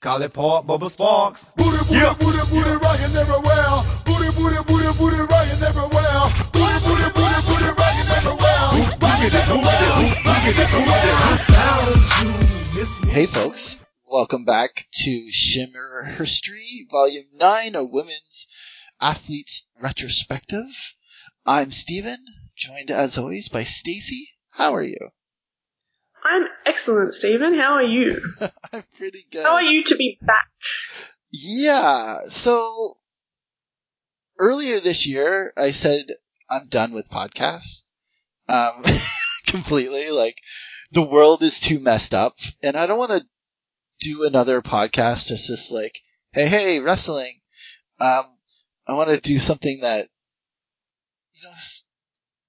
Call it Paul Bubba Sparks. Booty, booty, Yeah. booty, booty, rockin' everywhere. Booty, booty, booty, booty, rockin' everywhere. Booty, booty, booty, booty, rockin' everywhere. Rockin' everywhere. Rockin' everywhere. Hey folks, welcome back to Shimmer History, Volume 9, a Women's Athletes Retrospective. I'm Steven, joined as always by Stacy. How are you? I'm excellent, Stephen. How are you? I'm pretty good. How are you to be back? Yeah, so earlier this year I said I'm done with podcasts. Um, completely. Like, the world is too messed up, and I don't want to do another podcast that's just like, hey, hey, wrestling. Um, I want to do something that, you know,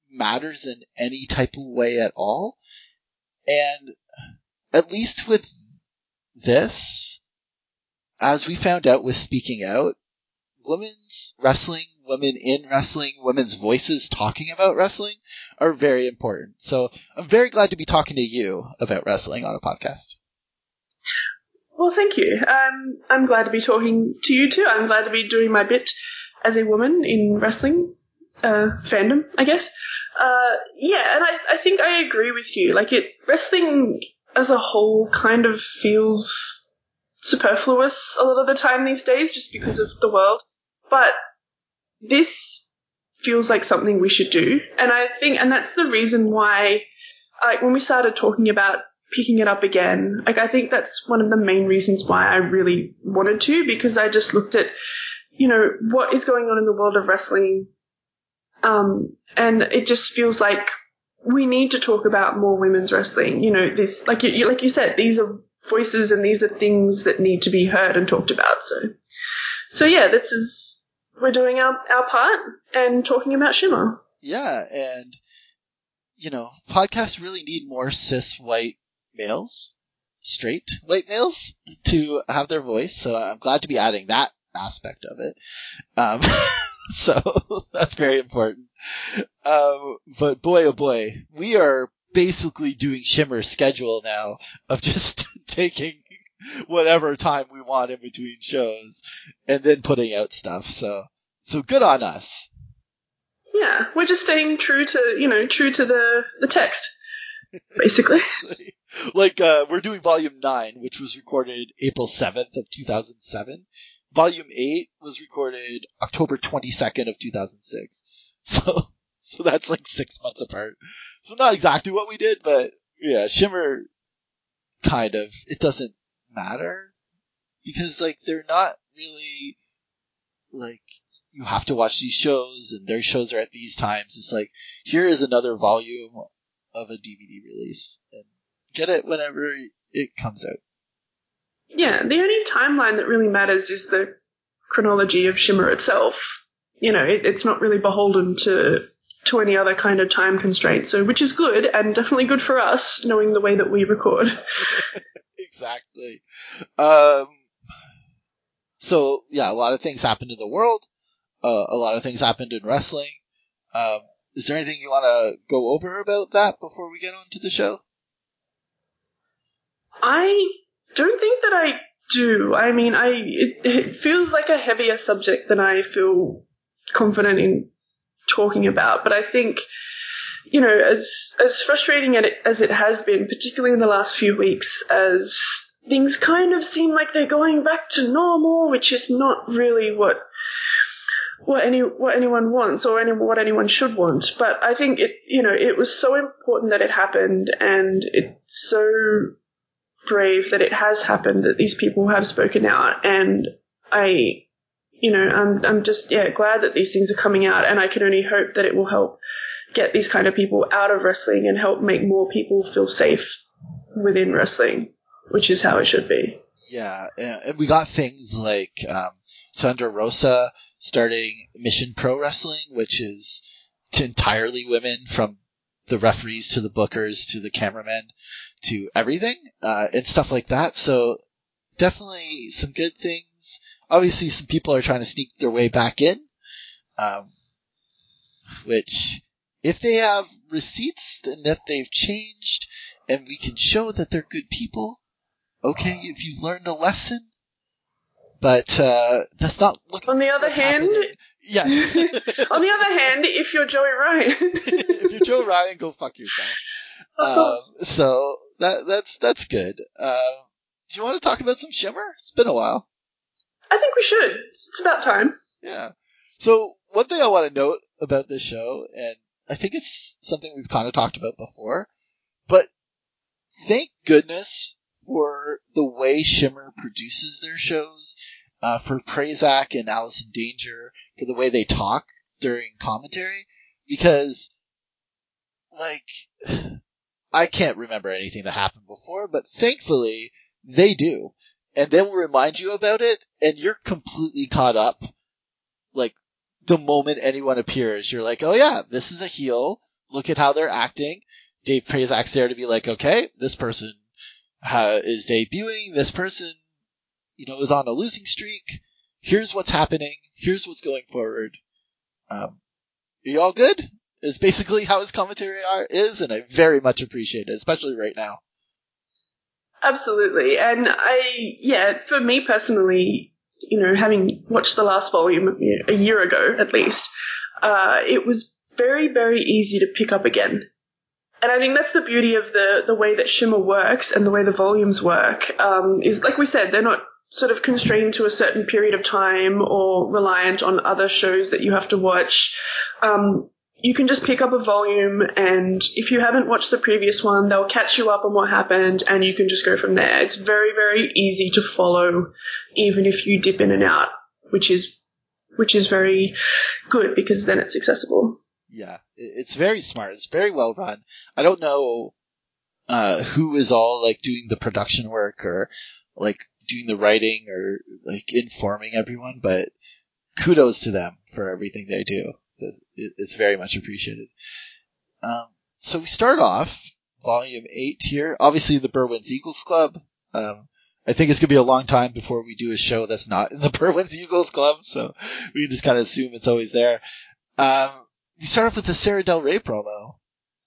matters in any type of way at all. And at least with this, as we found out with Speaking Out, women's wrestling, women in wrestling, women's voices talking about wrestling are very important. So I'm very glad to be talking to you about wrestling on a podcast. Well, thank you. Um, I'm glad to be talking to you too. I'm glad to be doing my bit as a woman in wrestling uh, fandom, I guess. Uh, yeah, and I, I think I agree with you. Like it, wrestling as a whole kind of feels superfluous a lot of the time these days, just because of the world. But this feels like something we should do, and I think, and that's the reason why, like when we started talking about picking it up again. Like I think that's one of the main reasons why I really wanted to because I just looked at, you know, what is going on in the world of wrestling. Um, and it just feels like we need to talk about more women's wrestling. You know, this, like you, like you said, these are voices and these are things that need to be heard and talked about. So, so yeah, this is, we're doing our, our part and talking about Shimmer. Yeah, and you know, podcasts really need more cis white males, straight white males to have their voice. So I'm glad to be adding that aspect of it. Um, so that's very important. Um, but boy, oh boy, we are basically doing Shimmer's schedule now of just taking whatever time we want in between shows and then putting out stuff. So, so good on us. Yeah, we're just staying true to, you know, true to the, the text, basically. like uh, we're doing volume 9 which was recorded april 7th of 2007 volume 8 was recorded october 22nd of 2006 so so that's like six months apart. So not exactly what we did but yeah shimmer kind of it doesn't matter because like they're not really like you have to watch these shows and their shows are at these times. It's like here is another volume of a dvd release and get it whenever it comes out. Yeah, the only timeline that really matters is the chronology of Shimmer itself. You know, it, it's not really beholden to to any other kind of time constraint, so which is good and definitely good for us, knowing the way that we record. Exactly. Um, so yeah, a lot of things happened in the world. Uh, a lot of things happened in wrestling. Um, is there anything you want to go over about that before we get on to the show? I don't think that I do. I mean, I it, it feels like a heavier subject than I feel confident in talking about. But I think, you know, as as frustrating as it has been, particularly in the last few weeks, as things kind of seem like they're going back to normal, which is not really what what any what anyone wants or any what anyone should want. But I think it you know it was so important that it happened, and it's so brave that it has happened that these people have spoken out. And I you know I'm I'm just yeah glad that these things are coming out. And I can only hope that it will help get these kind of people out of wrestling and help make more people feel safe within wrestling which is how it should be. Yeah, and, we got things like um, Thunder Rosa starting Mission Pro Wrestling, which is entirely women from the referees to the bookers to the cameramen to everything uh, and stuff like that. So definitely some good things. Obviously, some people are trying to sneak their way back in, um, which if they have receipts and that they've changed and we can show that they're good people, okay, if you've learned a lesson, but uh, that's not looking. On the other hand- happening. yes. On the other hand, if you're Joey Ryan, if you're Joe Ryan, go fuck yourself. Um, so that that's that's good. Um, do you want to talk about some Shimmer? It's been a while. I think we should. It's about time. Yeah. So one thing I want to note about this show, and I think it's something we've kind of talked about before, but thank goodness for the way Shimmer produces their shows, uh, for Prazak and Allison Danger, for the way they talk during commentary, because, like, I can't remember anything that happened before, but thankfully they do. And then we'll remind you about it, and you're completely caught up like the moment anyone appears, you're like, oh yeah, this is a heel. Look at how they're acting. Dave Prazak's there to be like, okay, this person uh, is debuting. This person, you know, is on a losing streak. Here's what's happening. Here's what's going forward. Um, are you all good? Is basically how his commentary are, is, and I very much appreciate it, especially right now. Absolutely. And I, yeah, for me personally, you know, having watched the last volume a year ago at least, uh, it was very, very easy to pick up again. And I think that's the beauty of the, the way that Shimmer works and the way the volumes work, um, is like we said, they're not sort of constrained to a certain period of time or reliant on other shows that you have to watch. Um, you can just pick up a volume and if you haven't watched the previous one, they'll catch you up on what happened and you can just go from there. It's very, very easy to follow even if you dip in and out, which is, which is very good because then it's accessible. Yeah, it's very smart. It's very well run. I don't know uh, who is all like doing the production work or like doing the writing or like informing everyone, but kudos to them for everything they do. It- it- It's very much appreciated. Um, so we start off volume eight here. Obviously, the Berwyn's Eagles Club. Um, I think it's gonna be a long time before we do a show that's not in the Berwyn's Eagles Club, so we just kind of assume it's always there. Um, we start off with the Sarah Del Rey promo.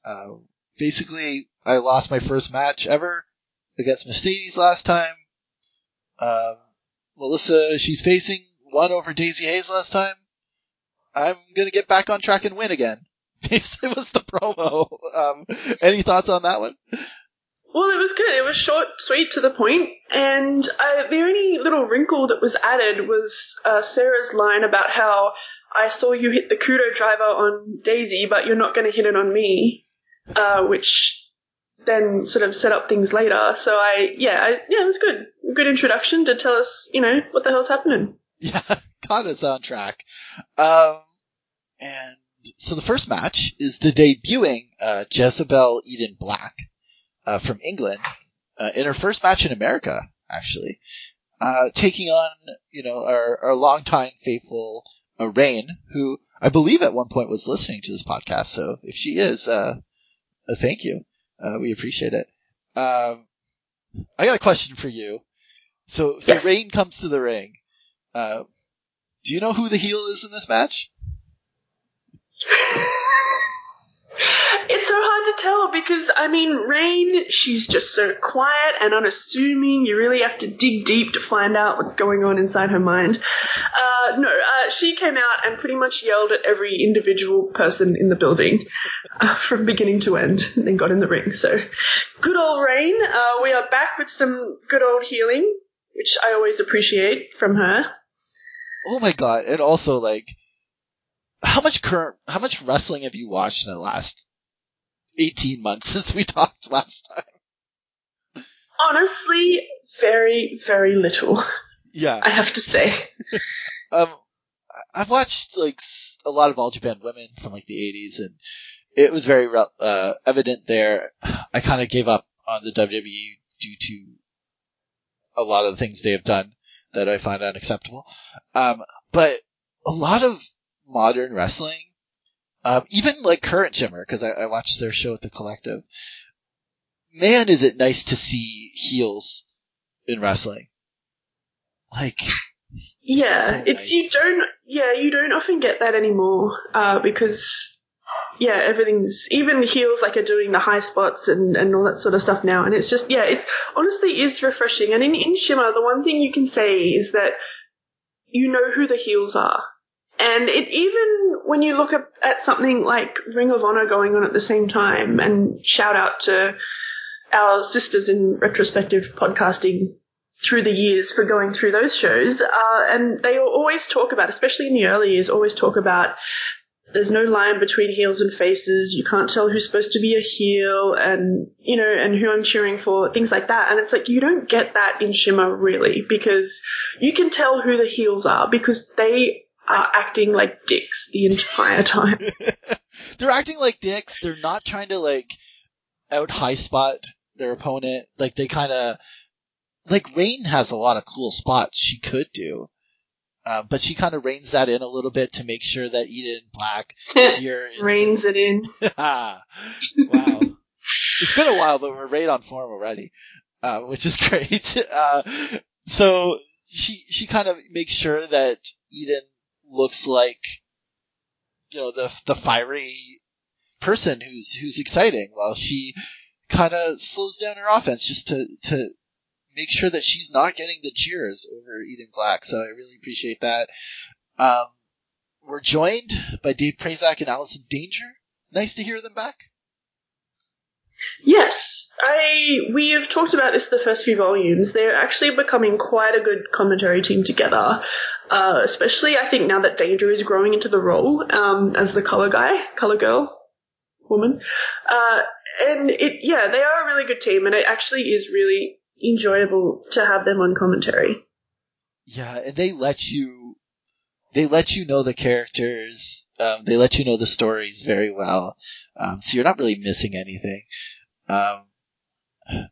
Uh, basically, I lost my first match ever against Mercedes last time. Um, Melissa, she's facing one over Daizee Haze last time. I'm gonna get back on track and win again. Basically, was the promo. Um, any thoughts on that one? Well, it was good. It was short, sweet, to the point. and uh, the only little wrinkle that was added was uh, Sarah's line about how I saw you hit the kudo driver on Daizee, but you're not going to hit it on me, uh, which then sort of set up things later. So I, yeah, I, yeah, it was good. Good introduction to tell us, you know, what the hell's happening. Yeah, got us on track. Um, and so the first match is the debuting uh, Jezebel Eden Black uh, from England uh, in her first match in America, actually, uh, taking on you know our, our longtime faithful uh, Rain, who I believe at one point was listening to this podcast. So if she is, uh, uh, thank you. Uh, we appreciate it. Um, I got a question for you. So, so. Rain comes to the ring. Uh, do you know who the heel is in this match? It's so hard to tell because I mean, Rain, she's just so quiet and unassuming. You really have to dig deep to find out what's going on inside her mind. Uh, no, uh, she came out and pretty much yelled at every individual person in the building uh, from beginning to end, and then got in the ring. So, good old Rain. Uh, we are back with some good old healing, which I always appreciate from her. Oh my god! And also, like, how much current, how much wrestling have you watched in the last eighteen months since we talked last time? Honestly, very, very little. Yeah. I have to say. Um, I've watched like a lot of All Japan Women from like the '80s, and it was very uh, evident there. I kind of gave up on the WWE due to a lot of the things they have done that I find unacceptable. Um, but a lot of modern wrestling, um, even like current Shimmer, because I, I watched their show at the Collective. Man, is it nice to see heels in wrestling. Like, Yeah, So it's you don't. Yeah, you don't often get that anymore uh, because yeah, everything's even heels like are doing the high spots and and all that sort of stuff now, and it's just yeah, it's honestly is refreshing. And in in Shimmer, the one thing you can say is that you know who the heels are. And it even when you look at, at something like Ring of Honor going on at the same time, and shout out to our sisters in retrospective podcasting through the years for going through those shows, uh, and they always talk about, especially in the early years, always talk about there's no line between heels and faces. You can't tell who's supposed to be a heel and, you know, and who I'm cheering for, things like that. And it's like, you don't get that in Shimmer really because you can tell who the heels are because they are acting like dicks the entire time. They're acting like dicks. They're not trying to like out high spot their opponent. Like they kind of, like Rain has a lot of cool spots she could do. Uh, but she kind of reins that in a little bit to make sure that Eden Black here is Reins it in. wow. It's been a while, but we're right on form already, uh, which is great. Uh, so she, she kind of makes sure that Eden looks like, you know, the, the fiery person who's, who's exciting while she kind of slows down her offense just to, to make sure that she's not getting the cheers over Eden Black. So I really appreciate that. Um, we're joined by Dave Prazak and Allison Danger. Nice to hear them back. Yes, I we have talked about this the first few volumes. They're actually becoming quite a good commentary team together. Uh, especially, I think now that Danger is growing into the role um, as the color guy, color girl, woman. Uh, and it, yeah, they are a really good team, and it actually is really enjoyable to have them on commentary. Yeah, and they let you, they let you know the characters. Um, they let you know the stories very well. Um, so you're not really missing anything. Um,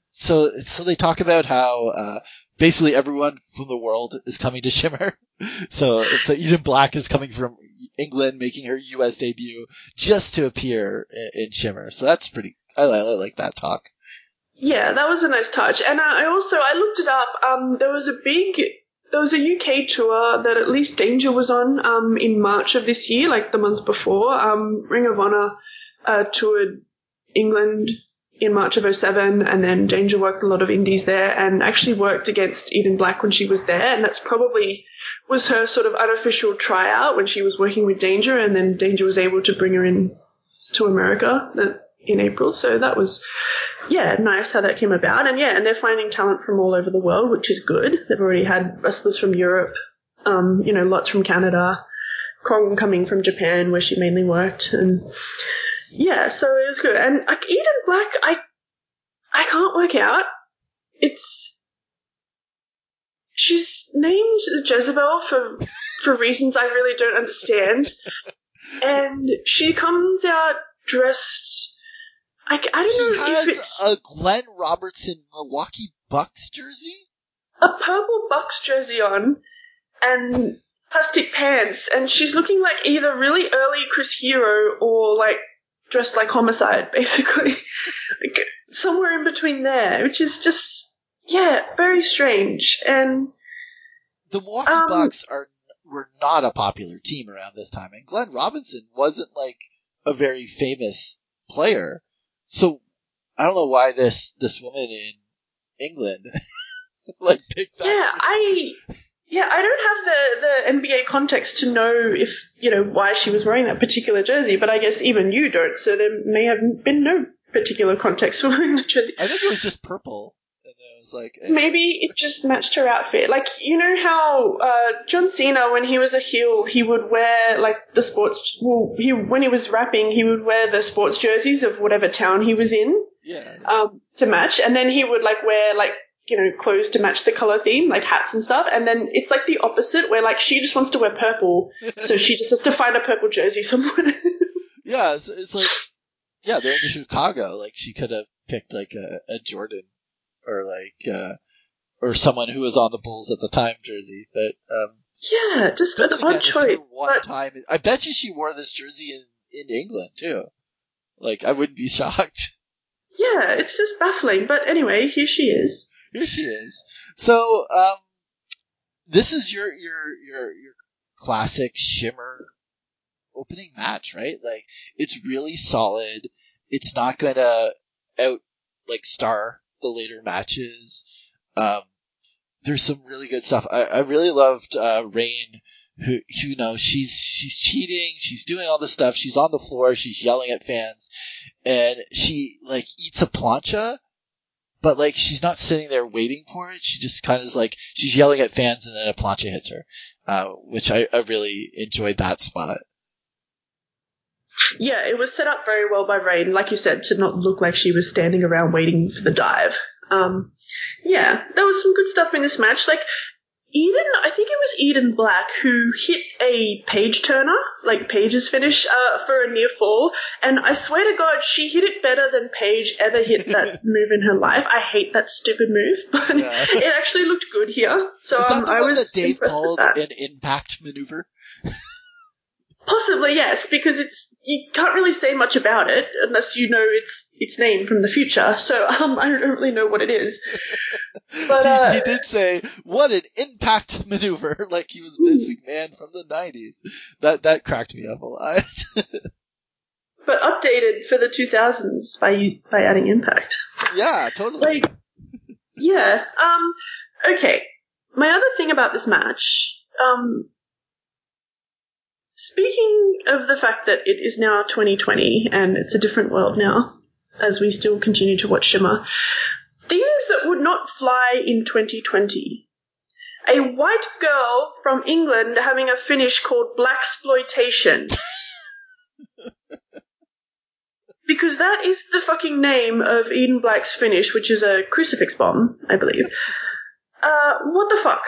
so, so they talk about how, uh, basically everyone from the world is coming to Shimmer. So, so Eden Black is coming from England, making her U.S. debut just to appear in, in Shimmer. So that's pretty, I, I like that talk. Yeah, that was a nice touch. And I also I looked it up. Um, there was a big there was a UK tour that at least Danger was on um, in March of this year, like the month before. Um, Ring of Honor uh, toured England in March of 07, and then Danger worked a lot of indies there and actually worked against Eden Black when she was there, and that's probably was her sort of unofficial tryout when she was working with Danger, and then Danger was able to bring her in to America in April. So that was, yeah, nice how that came about. And yeah, and they're finding talent from all over the world, which is good. They've already had wrestlers from Europe, um, you know, lots from Canada, Kong coming from Japan where she mainly worked, and yeah, so it was good. And like Eden Black, I, I can't work out. It's she's named Jezebel for for reasons I really don't understand, and she comes out dressed. I, I don't She know has a Glenn Robinson Milwaukee Bucks jersey. a purple Bucks jersey on and plastic pants, and she's looking like either really early Chris Hero or like dressed like Homicide, basically. like somewhere in between there, which is just yeah, very strange. And The Milwaukee Um, Bucks are were not a popular team around this time, and Glenn Robinson wasn't like a very famous player. So I don't know why this this woman in England like picked that. yeah. I yeah, I don't have the the NBA context to know if you know why she was wearing that particular jersey, but I guess even you don't, so there may have been no particular context for wearing the jersey. I think it was just purple, it was like eh. Maybe it just matched her outfit. Like, you know how uh, John Cena, when he was a heel, he would wear like the sports. Well, he when he was rapping, he would wear the sports jerseys of whatever town he was in yeah. um, to match, and then he would like wear like you know clothes to match the color theme, like hats and stuff. And then it's like the opposite, where like she just wants to wear purple, so she just has to find a purple jersey somewhere. Yeah, it's, it's like, yeah, they're in Chicago. Like she could have picked like a, a Jordan or like, uh, or someone who was on the Bulls at the time jersey. But, um, yeah, just an again, odd choice. one But time. I bet you she wore this jersey in, in England too. Like I wouldn't be shocked. yeah, it's just baffling. But anyway, here she is. Here she is. So, um, this is your, your, your, your classic shimmer opening match, right? Like, it's really solid. It's not gonna out, like, star the later matches. Um, there's some really good stuff. I, I really loved uh, Rain, who you know she's she's cheating, she's doing all this stuff, she's on the floor, she's yelling at fans, and she like eats a plancha, but like she's not sitting there waiting for it. She just kind of is like she's yelling at fans, and then a plancha hits her, uh, which I, I really enjoyed that spot. Yeah, it was set up very well by Rain, like you said, to not look like she was standing around waiting for the dive. Um, yeah, there was some good stuff in this match. Like Eden, I think it was Eden Black who hit a page turner, like Paige's finish, uh, for a near fall, and I swear to God, she hit it better than Paige ever hit that move in her life. I hate that stupid move, but Yeah. it actually looked good here. So um, I was that Dave called that. an impact maneuver? Possibly yes, because it's you can't really say much about it unless you know its its name from the future. So um, I don't really know what it is. But, he, uh, he did say, "What an impact maneuver!" Like he was Vince McMahon from the '90s. That that cracked me up a lot. But updated for the 2000s by by adding Impact. yeah, totally. Like, yeah. Um. Okay. My other thing about this match. Um. Speaking of the fact that it is now 2020 and it's a different world now, as we still continue to watch Shimmer, things that would not fly in 2020. A white girl from England having a finish called Blaxploitation. because that is the fucking name of Eden Black's finish, which is a crucifix bomb, I believe. Uh, what the fuck?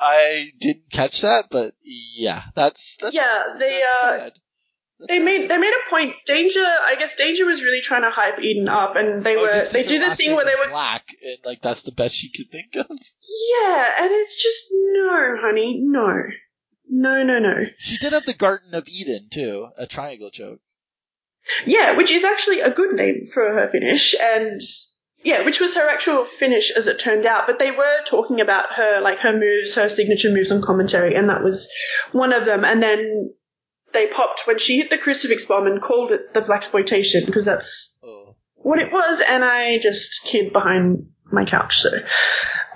I didn't catch that, but yeah, that's, that's Yeah, they, that's uh, They made they made a point. Danger, I guess, Danger was really trying to hype Eden up, and they Oh, were they do the thing where they were black, and like that's the best she could think of. yeah, and it's just no, honey, no, no, no, no. She did have the Garden of Eden too, a triangle joke. Yeah, which is actually a good name for her finish, and yeah, which was her actual finish as it turned out. But they were talking about her, like her moves, her signature moves on commentary, and that was one of them. And then they popped when she hit the crucifix bomb and called it the black exploitation because that's Oh, what it was, and I just hid behind my couch. So,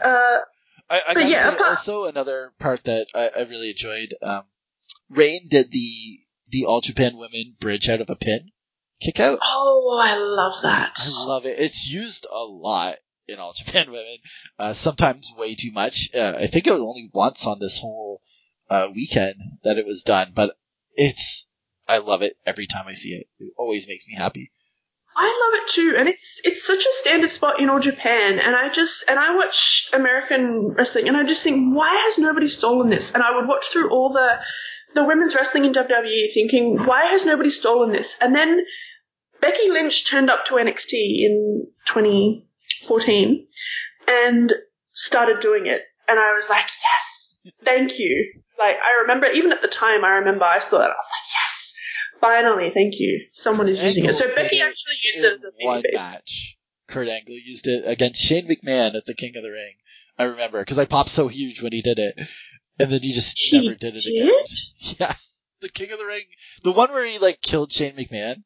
uh, I, I But yeah, apart- also another part that I, I really enjoyed. Um, Rain did the the All Japan Women bridge out of a pin kick out. oh, I love that. I love it. It's used a lot in All Japan Women. Uh, sometimes way too much. Uh, I think it was only once on this whole uh, weekend that it was done, but it's I love it every time I see it. It always makes me happy. I love it too, and it's it's such a standard spot in all Japan. And I just and I watch American wrestling, and I just think, why has nobody stolen this? And I would watch through all the the women's wrestling in WWE, thinking, why has nobody stolen this? And then Becky Lynch turned up to NXT in 2014 and started doing it, and I was like, yes, thank you. Like I remember, even at the time, I remember I saw that, I was like, yes. Finally, thank you. Someone is using it. So Becky actually used it as a one face. match. Kurt Angle used it against Shane McMahon at the King of the Ring. I remember because I popped so huge when he did it, and then he just He never did it did? again. Yeah, the King of the Ring, the one where he like killed Shane McMahon.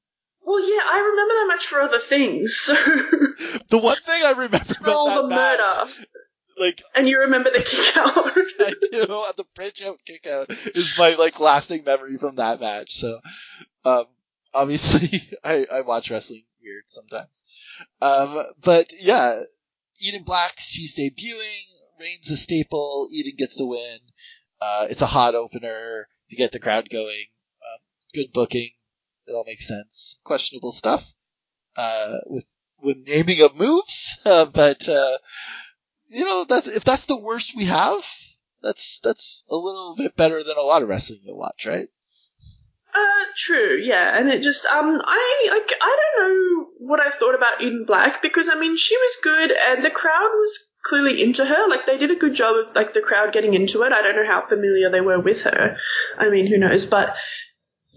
Well, yeah, I remember that much for other things. So The one thing I remember about all that the match, murder, like and you remember the kick out. I do at the bridge out kick out is my like lasting memory from that match. So, um, obviously I, I watch wrestling weird sometimes. Um, but yeah, Eden Black, she's debuting, Rain's a staple, Eden gets the win. Uh, it's a hot opener to get the crowd going. Um, good booking. It all makes sense. Questionable stuff, uh, with, with naming of moves, uh, but, uh, you know, that's, if that's the worst we have, that's, that's a little bit better than a lot of wrestling you watch, right? Uh, true, yeah, and it just um, I like I don't know what I thought about Eden Black because I mean she was good and the crowd was clearly into her. Like they did a good job of like the crowd getting into it. I don't know how familiar they were with her. I mean, who knows? But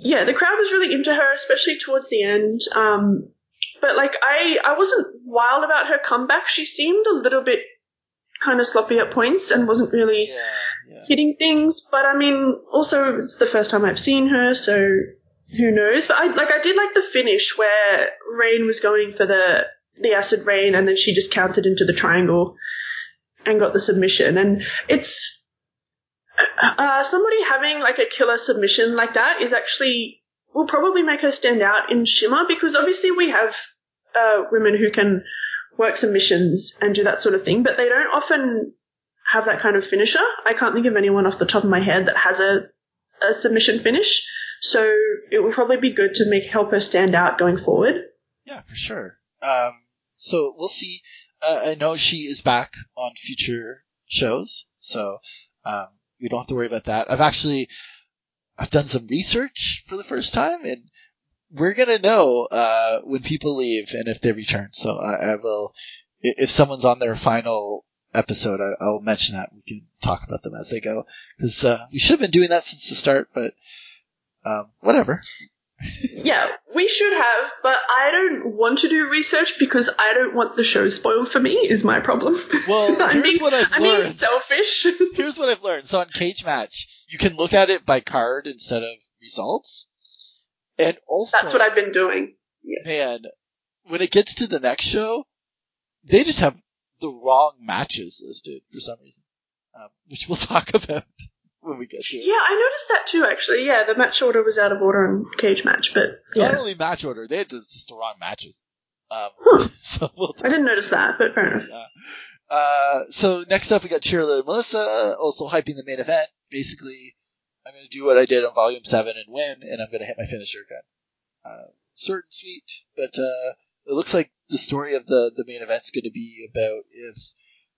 yeah, the crowd was really into her, especially towards the end. Um, but like I I wasn't wild about her comeback. She seemed a little bit kind of sloppy at points and wasn't really Yeah, yeah. hitting things, but I mean, also it's the first time I've seen her, so who knows? But I like I did like the finish where Rain was going for the the acid rain, and then she just countered into the triangle, and got the submission. And it's uh, somebody having like a killer submission like that is actually will probably make her stand out in Shimmer because obviously we have uh, women who can work submissions and do that sort of thing, but they don't often have that kind of finisher. I can't think of anyone off the top of my head that has a, a submission finish. So it would probably be good to make help her stand out going forward. Yeah, for sure. Um, so we'll see. Uh, I know she is back on future shows, so um, we don't have to worry about that. I've actually I've done some research for the first time, and we're gonna know uh, when people leave and if they return. So I, I will, if someone's on their final episode, I, will mention that. We can talk about them as they go because uh, we should have been doing that since the start, but um, whatever. Yeah, we should have, but I don't want to do research because I don't want the show spoiled for me. Is my problem. Well, here's being, what I've I'm learned. being selfish. here's what I've learned. So on Cage Match, you can look at it by card instead of results, and also that's what I've been doing. man, when it gets to the next show, they just have the wrong matches listed for some reason, um, which we'll talk about when we get to it. Yeah, I noticed that too. Actually, yeah, the match order was out of order on cage match, but yeah. Not only match order, they had just the wrong matches. Um, Huh. so we'll I didn't notice that, but fair enough. Yeah. Uh, so next up we got Cheerleader and Melissa also hyping the main event. Basically, I'm going to do what I did on Volume 7 and win, and I'm going to hit my finisher again. Uh, and sweet, but uh, it looks like the story of the, the main event's going to be about if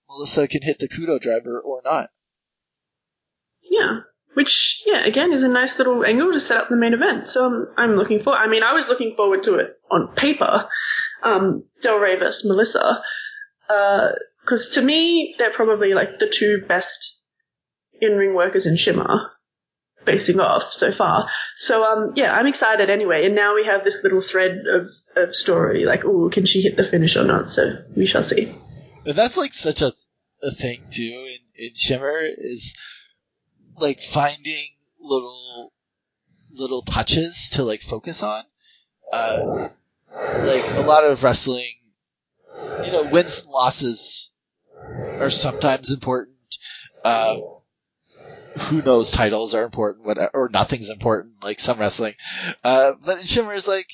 Melissa can hit the Kudo driver or not. Yeah. Which, yeah, again, is a nice little angle to set up the main event. So I'm, I'm looking for. I mean, I was looking forward to it on paper, um, Del Rey versus Melissa, because to me they're probably like the two best in-ring workers in Shimmer, facing off so far. So um, yeah, I'm excited anyway. And now we have this little thread of, of story, like, oh, can she hit the finish or not? So we shall see. That's like such a, a thing too in, in Shimmer is like finding little little touches to like focus on. Uh, like a lot of wrestling, you know, wins and losses are sometimes important. Uh, who knows titles are important, what, or nothing's important, like some wrestling. Uh, but in Shimmer is like,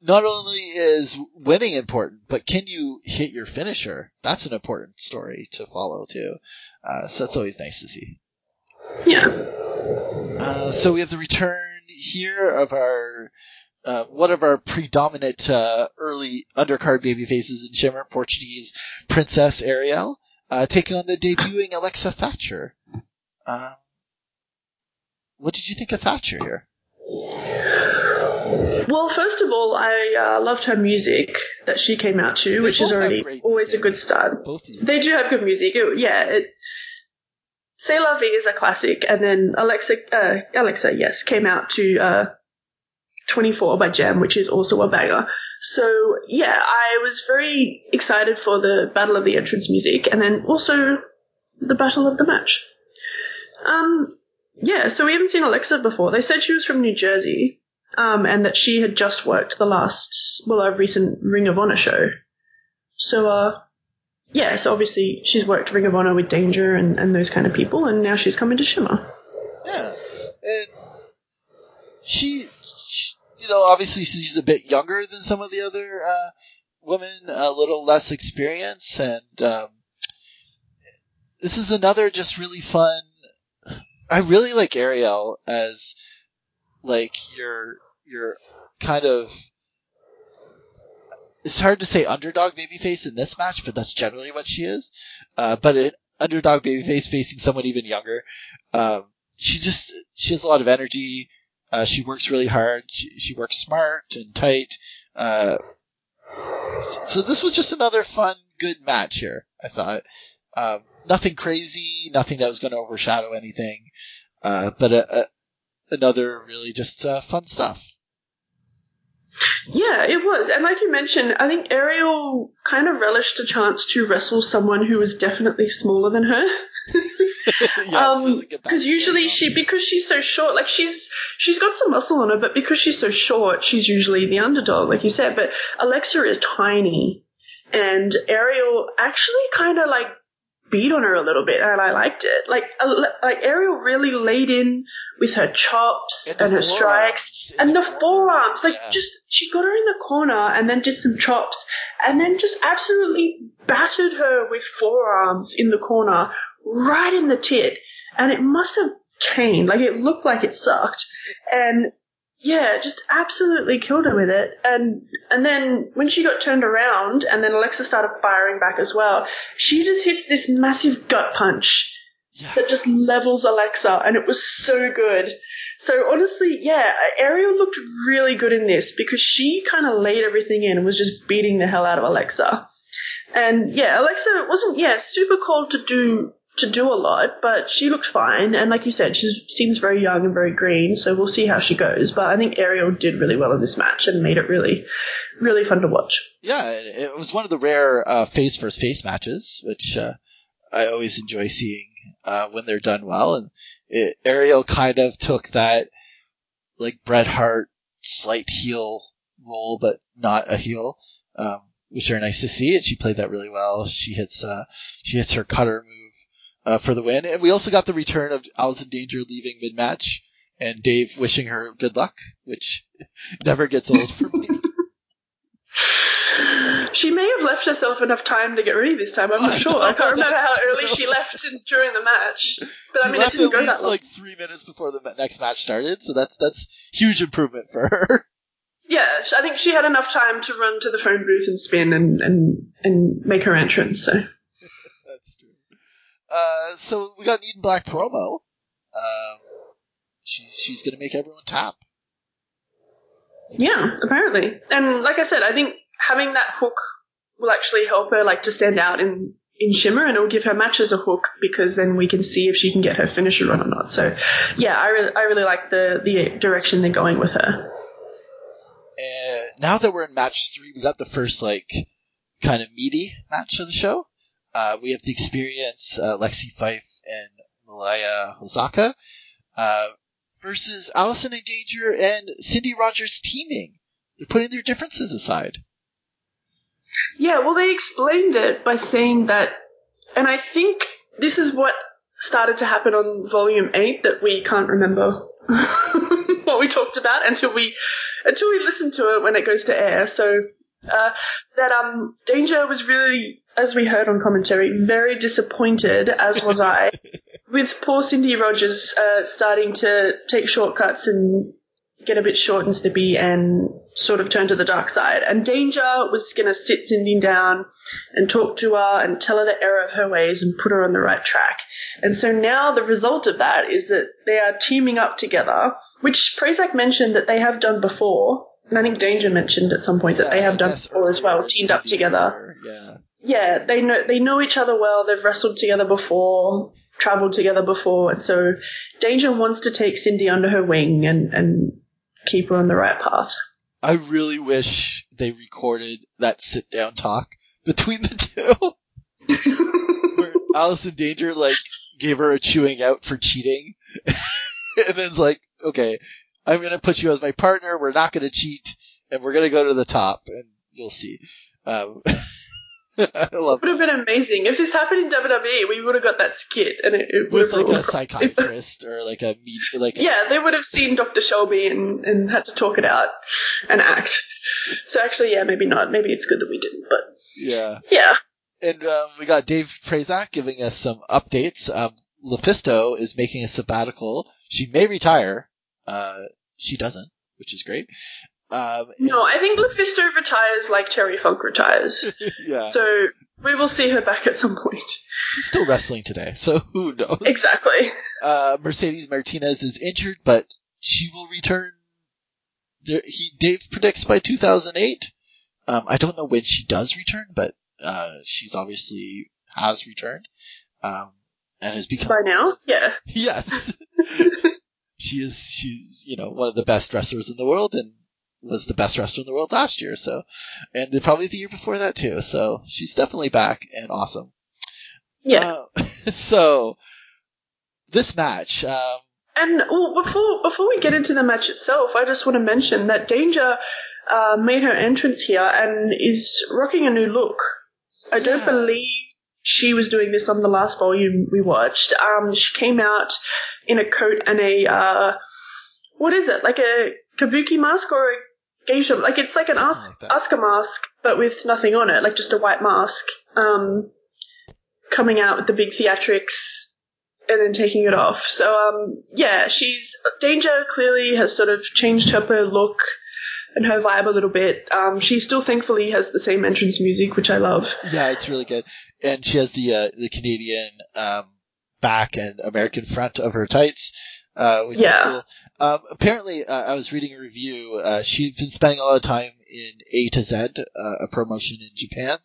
not only is winning important, but can you hit your finisher? That's an important story to follow too. Uh, so that's always nice to see. Yeah. Uh, so we have the return here of our uh, one of our predominant uh, early undercard baby faces in Shimmer, Portuguese Princess Ariel, uh, taking on the debuting Alexa Thatcher. Um, what did you think of Thatcher here? Well, first of all, I uh, loved her music that she came out to, which is already always a good start. Both. They do have good music. It, yeah, it, C'est la vie is a classic, and then Alexa, uh, Alexa, yes, came out to uh, 24 by Jem, which is also a banger. So yeah, I was very excited for the Battle of the Entrance music, and then also the Battle of the Match. Um, yeah, so we haven't seen Alexa before. They said she was from New Jersey, um, and that she had just worked the last, well, a recent Ring of Honor show. So, uh, yeah, so obviously she's worked Ring of Honor with Danger and, and those kind of people, and now she's coming to Shimmer. Yeah, and she, she, you know, obviously she's a bit younger than some of the other uh, women, a little less experience, and um, this is another just really fun. I really like Ariel as like your your kind of. It's hard to say underdog babyface in this match, but that's generally what she is. Uh, but an underdog babyface facing someone even younger. Um, she just she has a lot of energy. Uh, she works really hard. She, she works smart and tight. Uh, so this was just another fun, good match here. I thought um, nothing crazy, nothing that was going to overshadow anything, uh, but a, a, another really just uh, fun stuff. Yeah, it was. And like you mentioned, I think Ariel kind of relished a chance to wrestle someone who was definitely smaller than her. yeah, um, she doesn't get that because usually she because she's so short like she's she's got some muscle on her but because she's so short she's usually the underdog like you said but alexa is tiny and ariel actually kind of like beat on her a little bit, and I liked it. Like like Ariel really laid in with her chops And and, her strikes and the forearms. Like Yeah. just she got her in the corner and then did some chops and then just absolutely battered her with forearms in the corner right in the tit. And it must have caned. Like it looked like it sucked. And yeah, just absolutely killed her with it. And and then when she got turned around and then Alexa started firing back as well, she just hits this massive gut punch Yeah. that just levels Alexa, and it was so good. So honestly, yeah, Ariel looked really good in this because she kind of laid everything in and was just beating the hell out of Alexa. And yeah, Alexa wasn't yeah super cold to do to do a lot, but she looked fine. And like you said, she seems very young and very green, so we'll see how she goes. But I think Ariel did really well in this match and made it really, really fun to watch. Yeah, it was one of the rare uh, face versus face matches, which uh, I always enjoy seeing uh, when they're done well. And it, Ariel kind of took that like Bret Hart slight heel role, but not a heel, um, which are nice to see. And she played that really well. She hits uh, she hits her cutter move uh, for the win, and we also got the return of Allison Danger leaving mid match. And Dave wishing her good luck, which never gets old for me. She may have left herself enough time to get ready this time. I'm not sure. I can't remember how early she left in, during the match. But she I mean, it left didn't at go least that long. like three minutes before the next match started, so that's that's huge improvement for her. Yeah, I think she had enough time to run to the phone booth and spin and and and make her entrance. So. Uh, so we got an Eden Black promo. Um, she's she's gonna make everyone tap. yeah, apparently. And like I said, I think having that hook will actually help her like to stand out in in Shimmer, and it will give her matches a hook because then we can see if she can get her finisher run or not. So yeah, I really I really like the the direction they're going with her. And now that we're in match three, we got the first like kind of meaty match of the show. Uh, we have the experience uh, Lexie Fyfe and Malia Hosaka uh, versus Allison in Danger and Cindy Rogers teaming. They're putting their differences aside. Yeah, well, they explained it by saying that, and I think this is what started to happen on volume eight that we can't remember what we talked about until we until we listen to it when it goes to air. So uh, that um, Danger was really, as we heard on commentary, very disappointed, as was I, with poor Cindy Rogers uh, starting to take shortcuts and get a bit short and snippy and sort of turn to the dark side. And Danger was going to sit Cindy down and talk to her and tell her the error of her ways and put her on the right track. And so now the result of that is that they are teaming up together, which Prazak mentioned that they have done before. And I think Danger mentioned at some point that they have done before as well, teamed up together. Yeah. Yeah, they know they know each other well. They've wrestled together before, traveled together before, and so Danger wants to take Cindy under her wing and and keep her on the right path. I really wish they recorded that sit down talk between the two. Where Alice Allison Danger like gave her a chewing out for cheating. and then's like, okay, I'm gonna put you as my partner, we're not gonna cheat, and we're gonna go to the top and you'll see. Um, I love It would have been amazing if this happened in WWE. We would have got that skit, and it, it with like a psychiatrist or like a med- like a- Yeah, they would have seen Dr. Shelby and, and had to talk it out and act. So actually, yeah, maybe not. Maybe it's good that we didn't, but yeah. yeah. And um, we got Dave Prazak giving us some updates. Um, Lufisto is making a sabbatical. She may retire. Uh, she doesn't, which is great. Um, No, I think Lufisto retires like Terry Funk retires. yeah, So we will see her back at some point. she's still wrestling today, so who knows? Exactly. Uh, Mercedes Martinez is injured, but she will return. There, he Dave predicts by 2008. Um, I don't know when she does return, but uh, she's obviously has returned. Um, and has become By now, yeah. Yes. she is, she's, you know, one of the best wrestlers in the world and was the best wrestler in the world last year. So, and probably the year before that too. So she's definitely back and awesome. Yeah. Uh, so this match, um, And well, before before we get into the match itself, I just want to mention that Danger uh, made her entrance here and is rocking a new look. I don't Yeah. believe she was doing this on the last volume we watched. Um, she came out in a coat and a uh, what is it? Like a kabuki mask or a geisha? Like it's like an As- like. Asuka mask, but with nothing on it, like just a white mask. Um, coming out with the big theatrics and then taking it off. So um, yeah, she's Danger clearly has sort of changed up her look and her vibe a little bit. Um, she still thankfully has the same entrance music, which I love. Yeah, it's really good. And she has the uh, the Canadian um, back and American front of her tights, uh, which Yeah. is cool. Um, apparently, uh, I was reading a review. Uh, she's been spending a lot of time in A to Z, uh, a promotion in Japan,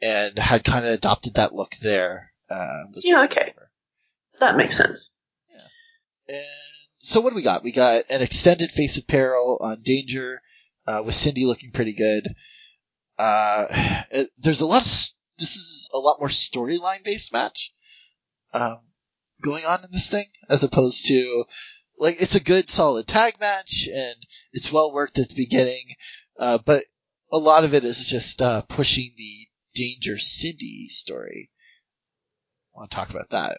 and had kind of adopted that look there. Uh, Yeah, okay. over. That makes sense. Yeah. And so what do we got? We got an extended face of peril on Danger, uh, with Cindy looking pretty good. Uh, it- there's a lot of, s- this is a lot more storyline based match, um, going on in this thing, as opposed to, like, it's a good solid tag match, and it's well worked at the beginning, uh, but a lot of it is just, uh, pushing the Danger Cindy story. I want to talk about that.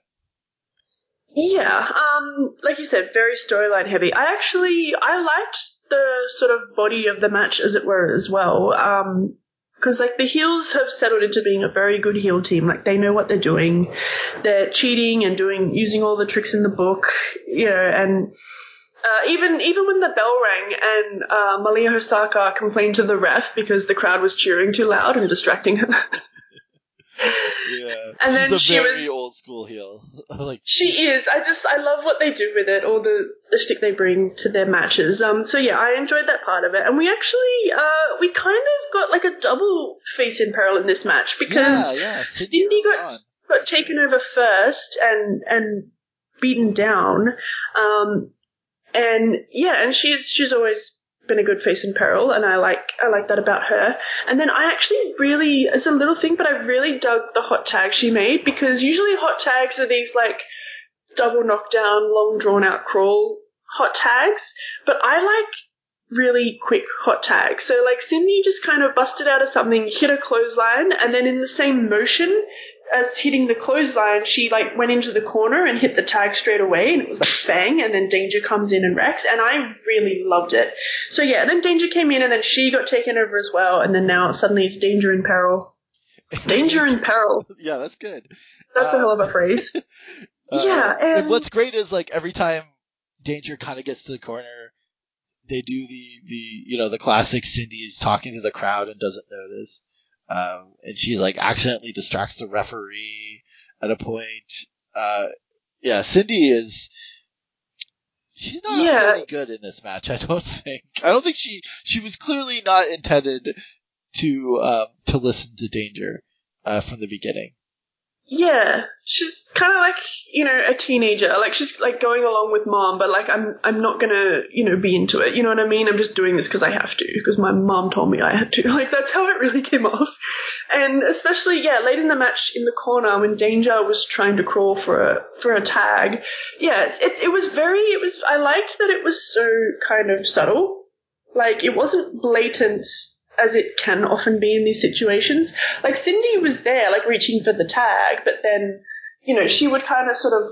Yeah, um, like you said, very storyline heavy. I actually I liked the sort of body of the match, as it were, as well. Um, because like the heels have settled into being a very good heel team. Like they know what they're doing. They're cheating and doing using all the tricks in the book, you know, and. Uh, even even when the bell rang and uh, Malia Hosaka complained to the ref because the crowd was cheering too loud and distracting her. Yeah, And she's then a she very was- old school heel. like She is. I just I love what they do with it, all the the shtick they bring to their matches. Um, so yeah, I enjoyed that part of it, and we actually uh we kind of got like a double face in peril in this match because yeah. Cindy got on. got taken over first and and beaten down. Um, and yeah, and she's she's always been a good face in peril, and I like I like that about her. And then I actually really, it's a little thing, but I really dug the hot tag she made because usually hot tags are these like double knockdown, long drawn out crawl hot tags, but I like really quick hot tags. So like Cindy just kind of busted out of something, hit a clothesline, and then in the same motion as hitting the clothesline, she like went into the corner and hit the tag straight away, and it was like bang, and then Danger comes in and wrecks, and I really loved it. So yeah, then Danger came in, and then she got taken over as well, and then now suddenly it's Danger in peril. Danger in peril. Yeah, that's good. That's a Uh, hell of a phrase. Uh, Yeah, and and- what's great is like every time Danger kind of gets to the corner, they do the the you know the classic Cindy is talking to the crowd and doesn't notice, um, and she like accidentally distracts the referee at a point. Uh, yeah, Cindy is. She's not Yeah. really good in this match. I don't think. I don't think she she was clearly not intended to um, to listen to Danger uh, from the beginning. Yeah, she's kind of like you know a teenager. Like she's like going along with mom, but like I'm I'm not gonna you know be into it. You know what I mean? I'm just doing this because I have to because my mom told me I had to. Like that's how it really came off. And especially yeah, late in the match in the corner when Danger was trying to crawl for a for a tag. Yeah, it's, it's it was very it was I liked that it was so kind of subtle. Like it wasn't blatant as it can often be in these situations like Cindy was there, like reaching for the tag, but then, you know, she would kind of sort of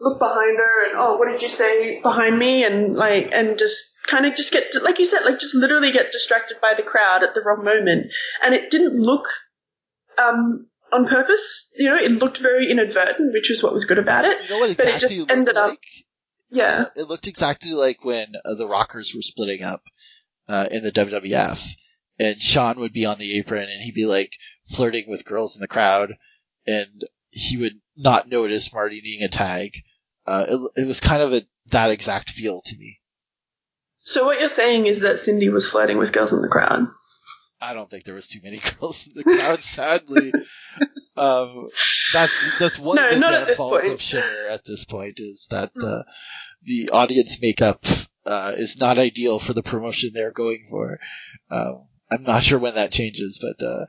look behind her and, oh, what did you say behind me? And like, and just kind of just get, like you said, like just literally get distracted by the crowd at the wrong moment. And it didn't look, um, on purpose, you know, it looked very inadvertent, which was what was good about it. You know what But it exactly just looked ended up- Yeah. Uh, it looked exactly like when uh, the Rockers were splitting up uh, in the WWF, and Shawn would be on the apron and he'd be like flirting with girls in the crowd, and he would not notice Marty needing a tag. Uh, it, it was kind of a, that exact feel to me. So what you're saying is that Cindy was flirting with girls in the crowd. I don't think there was too many girls in the crowd, sadly. Um, that's that's one No, of the downfalls of Shimmer at this point is that the the audience makeup uh, is not ideal for the promotion they're going for. Um, I'm not sure when that changes, but uh,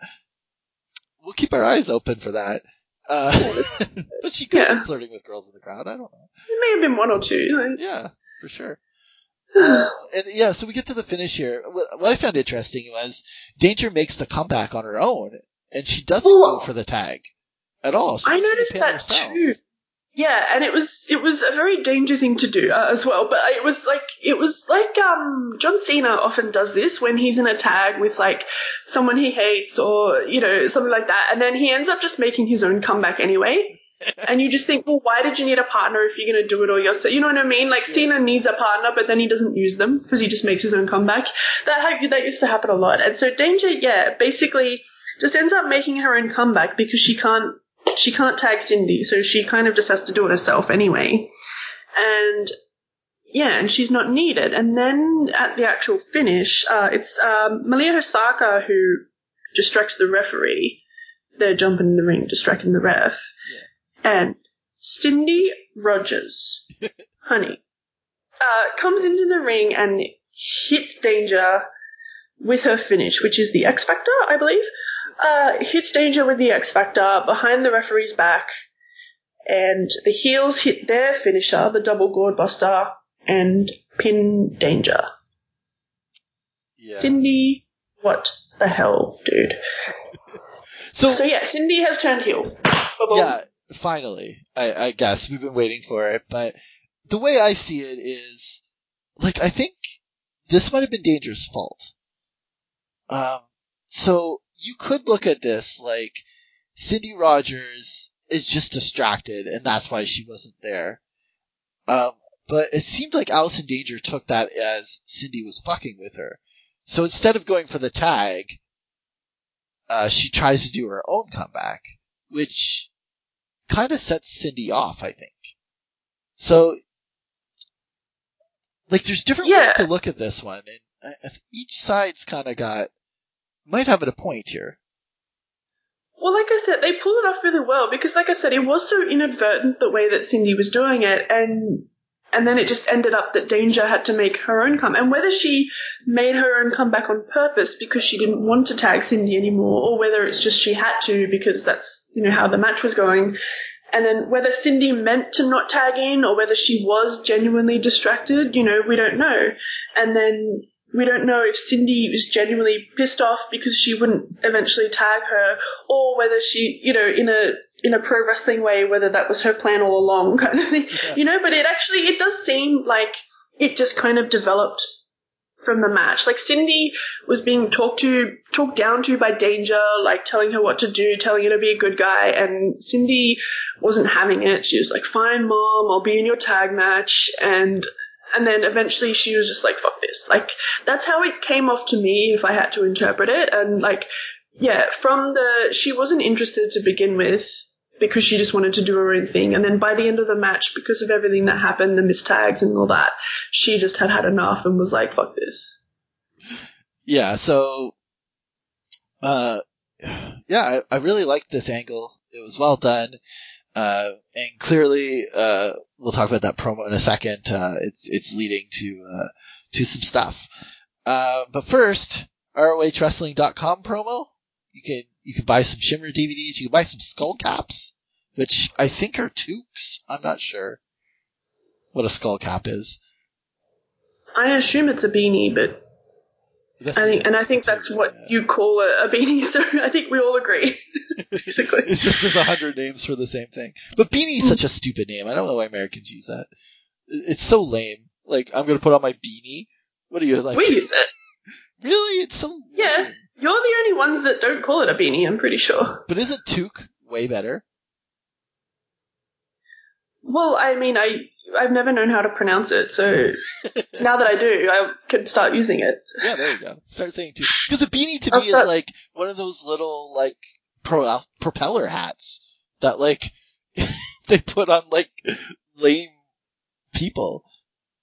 we'll keep our eyes open for that. Uh, but she could have Yeah. been flirting with girls in the crowd. I don't know. There may have been one or two. Like, Yeah, for sure. Uh, and yeah, so we get to the finish here. What, what I found interesting was Danger makes the comeback on her own, and she doesn't Well- go for the tag. at all. She I noticed that herself. too. Yeah, and it was it was a very danger thing to do uh, as well. But it was like it was like um John Cena often does this when he's in a tag with like someone he hates or you know something like that, and then he ends up just making his own comeback anyway. and you just think, well, why did you need a partner if you're gonna do it all yourself? You know what I mean? Like Yeah. Cena needs a partner, but then he doesn't use them because he just makes his own comeback. That ha- that used to happen a lot. And so Danger, yeah, basically just ends up making her own comeback because she can't she can't tag Cindy, so she kind of just has to do it herself anyway. And yeah, and she's not needed. And then at the actual finish, uh, it's um, Malia Hosaka who distracts the referee. They're jumping in the ring, distracting the ref. And Cindy Rogers, honey, uh, comes into the ring and hits Danger with her finish, which is the X Factor, I believe. Uh, hits Danger with the X Factor behind the referee's back, and the heels hit their finisher, the double gourd buster, and pin Danger. Yeah. Cindy, what the hell, dude? So, So yeah, Cindy has turned heel. Ba-boom. yeah, finally, I, I guess we've been waiting for it, but the way I see it is, like, I think this might have been Danger's fault. Um, so you could look at this like Cindy Rogers is just distracted, and that's why she wasn't there. Um, but it seemed like Allison Danger took that as Cindy was fucking with her. So instead of going for the tag, uh, she tries to do her own comeback, which kind of sets Cindy off, I think. So, like, there's different Yeah. ways to look at this one, and I, I each side's kind of got might have a point here. Well, like I said, they pulled it off really well because, like I said, it was so inadvertent the way that Cindy was doing it, and and then it just ended up that Danger had to make her own come. And whether she made her own comeback on purpose because she didn't want to tag Cindy anymore, or whether it's just she had to because that's you know how the match was going, and then whether Cindy meant to not tag in or whether she was genuinely distracted, you know, we don't know. And then we don't know if Cindy was genuinely pissed off because she wouldn't eventually tag her, or whether she, you know, in a in a pro wrestling way, whether that was her plan all along, kind of thing. Yeah. You know, but it actually it does seem like it just kind of developed from the match. Like Cindy was being talked to, talked down to by Danger, like telling her what to do, telling her to be a good guy, and Cindy wasn't having it. She was like, "Fine, mom, I'll be in your tag match," and and then eventually she was just like, "Fuck this!" Like that's how it came off to me, if I had to interpret it. And like, yeah, from the she wasn't interested to begin with because she just wanted to do her own thing, and then by the end of the match, because of everything that happened, the missed tags and all that, she just had had enough and was like, "Fuck this." Yeah, so, uh, yeah, I, I really liked this angle. It was well done. Uh, and clearly, uh, we'll talk about that promo in a second. Uh, it's, it's leading to, uh, to some stuff. Uh, but first, ROHWrestling.com promo. You can, you can buy some Shimmer DVDs. You can buy some skull caps, which I think are toques. I'm not sure what a skull cap is. I assume it's a beanie, but That's I think, and I think that's what yeah. you call a, a beanie. So I think we all agree, basically. It's just there's a hundred names for the same thing. But beanie is such a stupid name. I don't know why Americans use that. It's so lame. Like I'm gonna put on my beanie. What are you like? we use it. Really? It's so Yeah. lame. You're the only ones that don't call it a beanie. I'm pretty sure. But isn't toque way better? Well, I mean, I I've never known how to pronounce it, so now that I do, I could start using it. Yeah, there you go. Start saying toque. Because a beanie to I'll me is like one of those little like pro- propeller hats that like they put on like lame people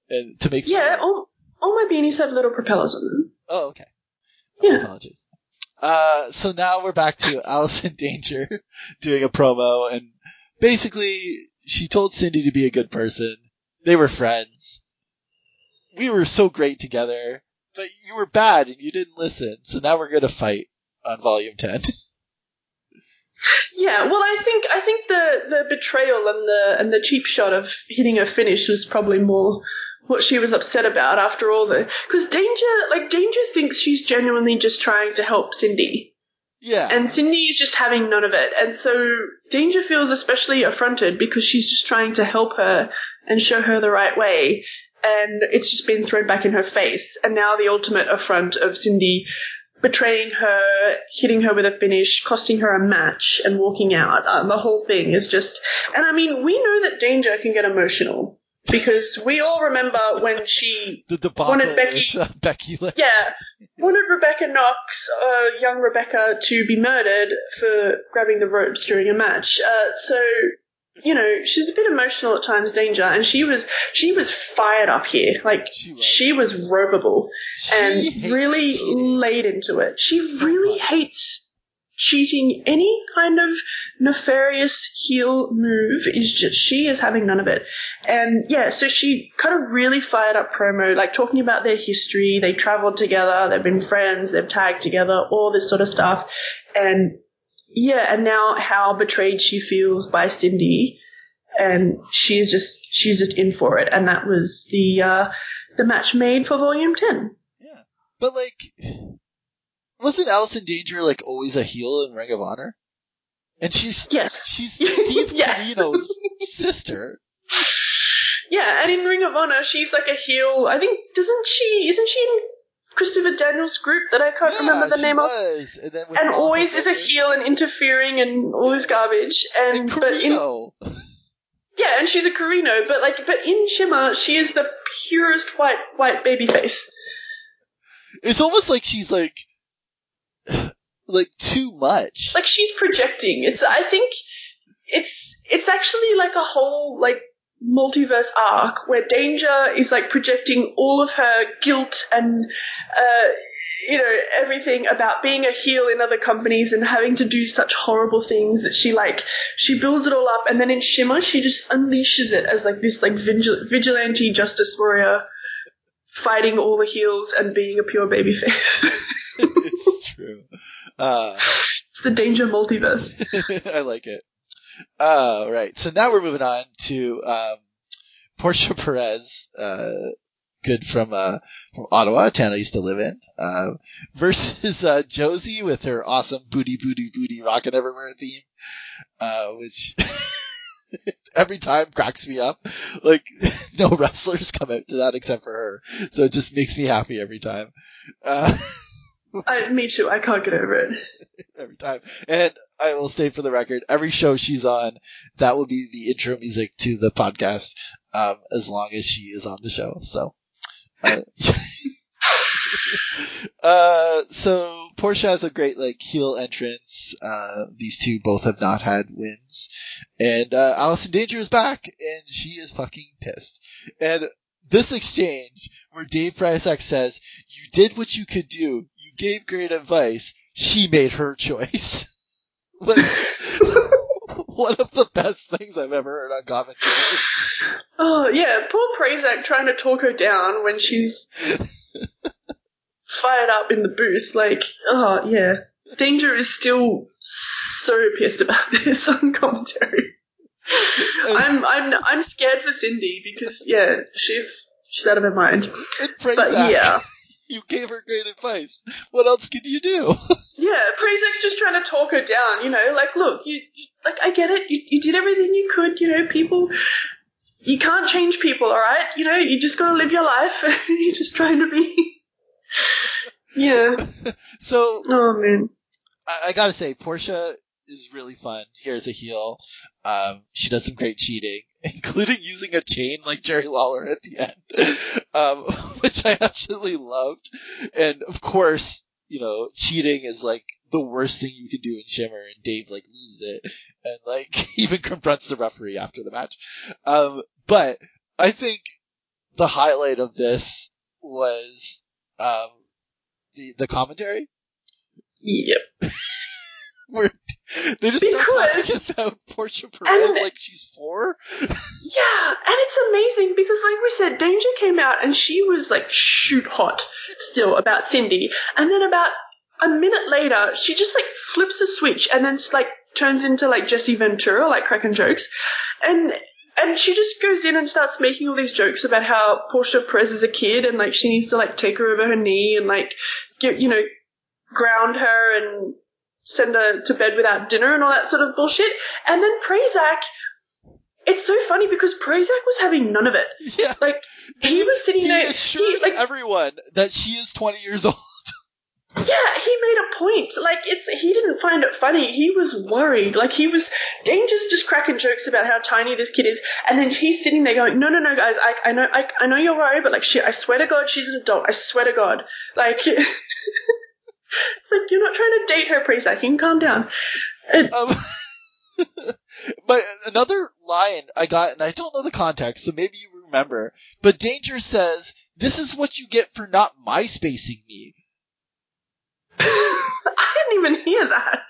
and to make Yeah, all all my beanies have little propellers on them. Oh, okay. Yeah. Apologies. Uh, so now we're back to Allison Danger doing a promo, and basically she told Cindy to be a good person. They were friends. We were so great together, but you were bad and you didn't listen. So now we're gonna fight on Volume Ten. Yeah, well, I think I think the the betrayal and the and the cheap shot of hitting her finish was probably more what she was upset about after all the because Danger like Danger thinks she's genuinely just trying to help Cindy. Yeah. And Cindy is just having none of it. And so Danger feels especially affronted because she's just trying to help her and show her the right way. And it's just been thrown back in her face. And now the ultimate affront of Cindy betraying her, hitting her with a finish, costing her a match, and walking out. Uh, the whole thing is just. And I mean, we know that Danger can get emotional. Because we all remember when she the debacle wanted Becky- with uh, Becky Lynch. yeah, wanted Rebecca Knox, uh, young Rebecca, to be murdered for grabbing the ropes during a match. Uh, so, you know, she's a bit emotional at times, Danger, and she was she was fired up here. Like She was. she was ropeable She and really cheating. laid into it. She So really much. hates cheating. Any kind of nefarious heel move is just she is having none of it. And yeah, so she kind of really fired up promo, like talking about their history. They traveled together, they've been friends, they've tagged together, all this sort of stuff. And yeah, and now how betrayed she feels by Cindy. And she's just she's just in for it. And that was the uh the match made for volume ten. Yeah. But like, wasn't Allison Danger like always a heel in Ring of Honor? And she's Yes. she's Steve Yes. Corino's sister. Yeah, and in Ring of Honor, she's like a heel. I think doesn't she? Isn't she in Christopher Daniels' group that I can't yeah, remember the name of? was. And then And Monica always is a heel and interfering and all this garbage. And, And but in yeah, and she's a Corino, but like but in Shimmer, she is the purest white white baby face. It's almost like she's like, like too much. Like she's projecting. It's I think it's it's actually like a whole like multiverse arc where Danger is like projecting all of her guilt and uh you know everything about being a heel in other companies and having to do such horrible things that she like she builds it all up and then in Shimmer she just unleashes it as like this like vigil- vigilante justice warrior fighting all the heels and being a pure baby face. it's true. Uh, it's the Danger multiverse. I like it. Uh, right. So now we're moving on to um, Portia Perez, uh, good from uh, from Ottawa, a town I used to live in, uh, versus uh, Josie with her awesome booty, booty, booty, rockin' everywhere theme, uh, which every time cracks me up. Like no wrestlers come out to that except for her, so it just makes me happy every time. I, me too. I can't get over it. every time. And I will state for the record, every show she's on, that will be the intro music to the podcast, um, as long as she is on the show. So, uh, uh, so Portia has a great like heel entrance. Uh, these two both have not had wins, and uh, Allison Danger is back, and she is fucking pissed. And this exchange where Dave Prazak says, "You did what you could do. You gave great advice. She made her choice." was one of the best things I've ever heard on commentary. Oh yeah, poor Prazak trying to talk her down when she's fired up in the booth. Like, oh yeah, Danger is still so pissed about this on commentary. I'm I'm I'm scared for Cindy because yeah, she's she's out of her mind. And But yeah, you gave her great advice. What else can you do? yeah, Prazak's just trying to talk her down. You know, like look, you, you like I get it. You you did everything you could. You know, people. You can't change people, all right? You know, you just gotta live your life. You're just trying to be. yeah. so Oh man. I, I gotta say, Portia is really fun. Here's a heel. Um, she does some great cheating, including using a chain like Jerry Lawler at the end, um, which I absolutely loved. And of course, you know, cheating is like the worst thing you can do in Shimmer, and Dave like loses it, and like even confronts the referee after the match. Um, but I think the highlight of this was um, the the commentary Yep. where they just start talking about Portia Perez And- like she's four. Yeah, and it's amazing because, like we said, Danger came out and she was like shoot hot still about Cindy, and then about a minute later, she just like flips a switch and then like turns into like Jesse Ventura, like cracking jokes, and and she just goes in and starts making all these jokes about how Portia Perez is a kid and like she needs to like take her over her knee and like get you know ground her and send her to bed without dinner and all that sort of bullshit. And then Prazak, it's so funny because Prazak was having none of it. Yeah. Like he was sitting he there, assures he, like everyone that she is 20 years old. Yeah, he made a point. Like it's he didn't find it funny. He was worried. Like he was Danger's just cracking jokes about how tiny this kid is, and then he's sitting there going, "No, no, no, guys. I, I know, I, I know you're worried, but like, shit, I swear to God, she's an adult. I swear to God. Like, it's like you're not trying to date her, Prazak. You can calm down. Um, but another line I got, and I don't know the context, so maybe you remember, but Danger says, this is what you get for not MySpacing me. I didn't even hear that.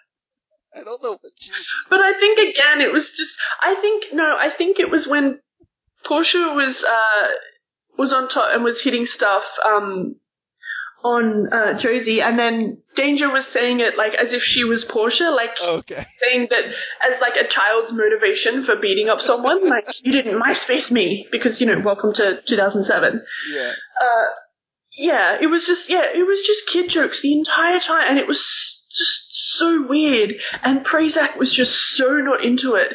I don't know what she was. But I think again, it was just. I think no, I think it was when Portia was uh was on top and was hitting stuff um on uh, Josie, and then Danger was saying it like as if she was Portia, like Okay. saying that as like a child's motivation for beating up someone. like you didn't MySpace me because you know, welcome to 2007. Yeah. Uh, yeah, it was just yeah, it was just kid jokes the entire time, and it was just so weird. And Prazak was just so not into it.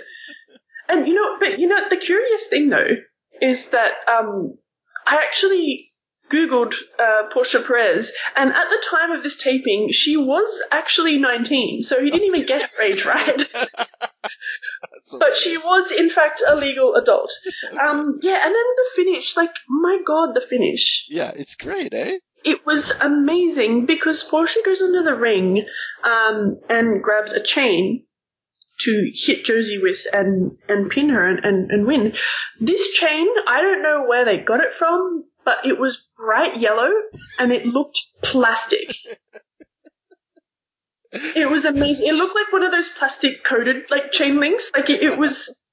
And you know, but you know, the curious thing though is that um, I actually googled uh, Portia Perez, and at the time of this taping, she was actually 19, so he didn't even get her age right. But she was, in fact, a legal adult. Um, yeah, and then the finish, like, my god, the finish. Yeah, it's great, eh? It was amazing because Portia goes under the ring um, and grabs a chain to hit Josie with and, and pin her and, and, and win. This chain, I don't know where they got it from, but it was bright yellow and it looked plastic. It was amazing. It looked like one of those plastic coated like chain links. Like it, it was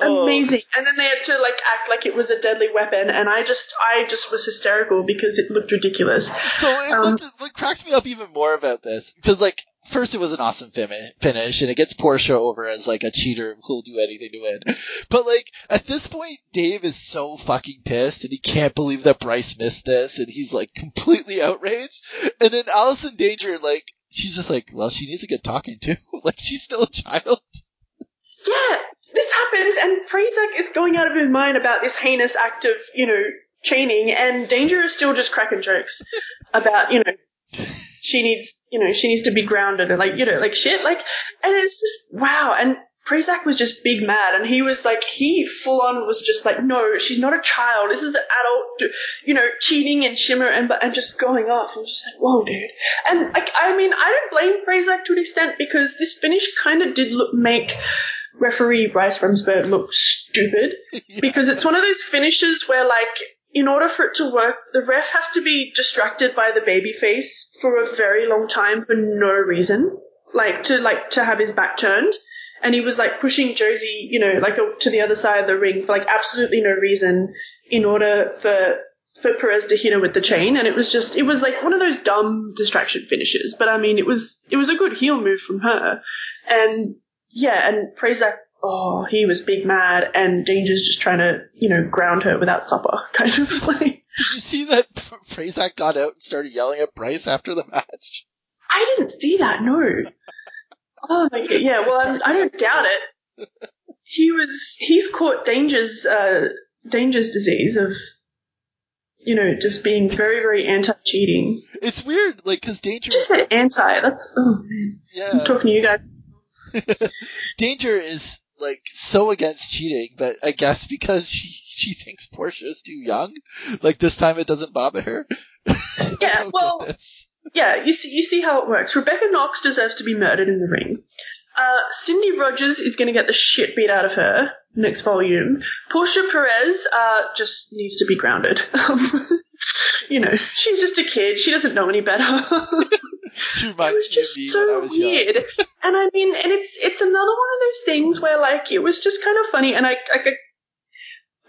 Oh, amazing. And then they had to like act like it was a deadly weapon, and I just I just was hysterical because it looked ridiculous. So it, Um, what, what cracked me up even more about this, because like first it was an awesome finish, and it gets Portia over as like a cheater who'll do anything to win. But like at this point, Dave is so fucking pissed, and he can't believe that Bryce missed this, and he's like completely outraged. And then Allison Danger, like she's just like, well, she needs to get talking to, like she's still a child. Yeah, this happens, and Prazak is going out of his mind about this heinous act of you know chaining, and Danger is still just cracking jokes about you know she needs you know she needs to be grounded and like you know like shit like, and it's just wow and. Prazak was just big mad, and he was like, he full on was just like, no, she's not a child. This is an adult, you know, cheating and shimmer and but and just going off. I was just like, whoa, dude. And like, I mean, I don't blame Prazak to an extent because this finish kind of did look make referee Bryce Remsburg look stupid because it's one of those finishes where like in order for it to work, the ref has to be distracted by the baby face for a very long time for no reason, like to like to have his back turned. And he was like pushing Josie, you know, like to the other side of the ring for like absolutely no reason in order for for Perez to hit her with the chain. And it was just, it was like one of those dumb distraction finishes. But I mean, it was it was a good heel move from her. And yeah, and Prazak, oh, he was big mad, and Danger's just trying to, you know, ground her without supper, kind of like. Did you see that Prazak got out and started yelling at Bryce after the match? I didn't see that, no. Oh my god, yeah, well, I'm, I don't doubt it. He was, he's caught Danger's, uh, Danger's disease of, you know, just being very, very anti-cheating. It's weird, like, cause Danger Just said anti, that's, oh man. I'm yeah, talking to you guys. Danger is like so against cheating, but I guess because she she thinks Portia is too young, like this time it doesn't bother her. Yeah, well- Yeah, you see, you see how it works. Rebecca Knox deserves to be murdered in the ring. Uh, Cindy Rogers is going to get the shit beat out of her next volume. Portia Perez uh, just needs to be grounded. you know, she's just a kid. She doesn't know any better. She it was reminds me of just me so when I was weird. young. and I mean, and it's it's another one of those things where like it was just kind of funny, and I, I could,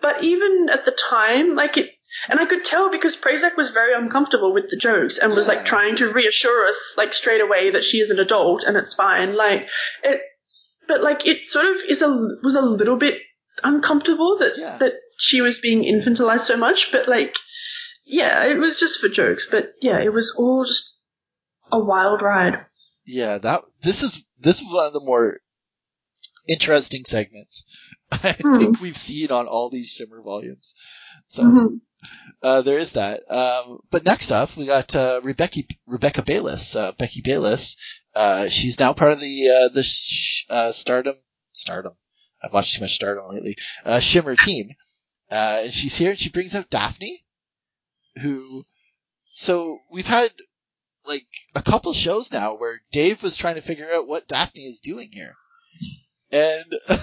but even at the time, like it, and I could tell because Prazak was very uncomfortable with the jokes and was like trying to reassure us like straight away that she is an adult and it's fine. Like it, but like it sort of is a was a little bit uncomfortable that Yeah. that she was being infantilized so much, but like. Yeah, it was just for jokes, but yeah, it was all just a wild ride. Yeah, that this is this is one of the more interesting segments I Hmm. think we've seen on all these Shimmer volumes. So Mhm. uh, there is that. Um, but next up, we got uh, Rebecca Rebecca Bayless. Uh, Becky Bayless. Uh, she's now part of the uh, the sh- uh, Stardom Stardom. I've watched too much Stardom lately. Uh, Shimmer team. Uh, and she's here and she brings out Daphne, who. So we've had like a couple shows now where Dave was trying to figure out what Daphne is doing here. And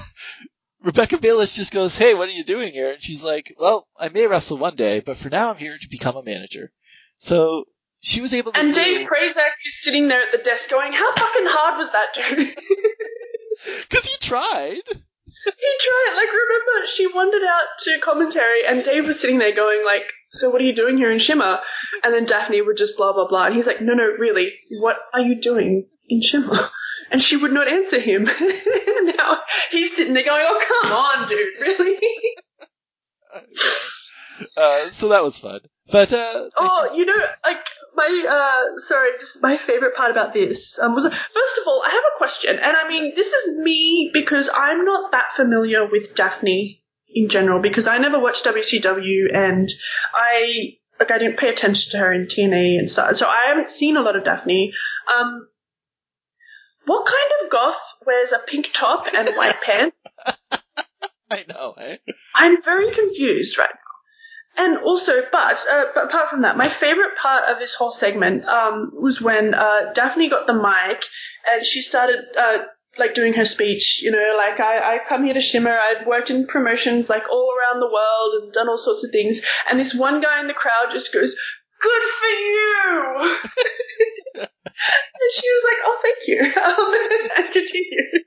Rebecca Bayless just goes, Hey, what are you doing here? And she's like, Well, I may wrestle one day, but for now I'm here to become a manager. So she was able to And do, Dave Prazak is sitting there at the desk going, "How fucking hard was that, dude?" cause he tried. He tried. Like, remember, she wandered out to commentary, and Dave was sitting there going, like, "So what are you doing here in Shimmer?" And then Daphne would just blah blah blah, and he's like, "No, no, really, what are you doing in Shimmer?" And she would not answer him. now he's sitting there going, "Oh, come on, dude, really?" Uh, so that was fun. But, uh, Oh, is- you know, like my uh, sorry, just my favorite part about this um, was first of all, I have a question, and I mean, this is me because I'm not that familiar with Daphne in general because I never watched WCW and I like I didn't pay attention to her in TNA and stuff, so I haven't seen a lot of Daphne. Um, what kind of goth wears a pink top and white pants? I know, eh? I'm very confused right now. And also, but, uh, but apart from that, my favorite part of this whole segment um, was when uh, Daphne got the mic and she started uh, like doing her speech. You know, like I, I've come here to Shimmer. I've worked in promotions like all around the world and done all sorts of things. And this one guy in the crowd just goes, "Good for you." and she was like, "Oh, thank you," um, and continued.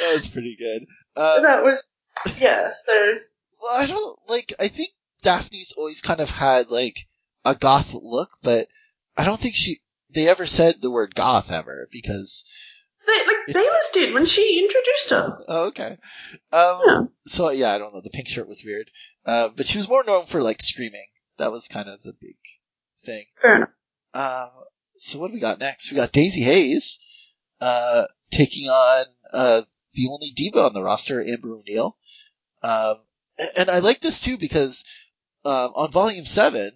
that was pretty good. Uh, That was yeah. So well, I don't like. I think Daphne's always kind of had like a goth look, but I don't think she they ever said the word goth ever because. They, like It's- Bayless did when she introduced her. Oh, okay. Um. Yeah. So yeah, I don't know. The pink shirt was weird, uh, but she was more known for like screaming. That was kind of the big thing. Fair enough. Um. So what do we got next? We got Daizee Haze, uh, taking on uh the only diva on the roster, Amber O'Neal. Um, and I like this too because um, on Volume Seven,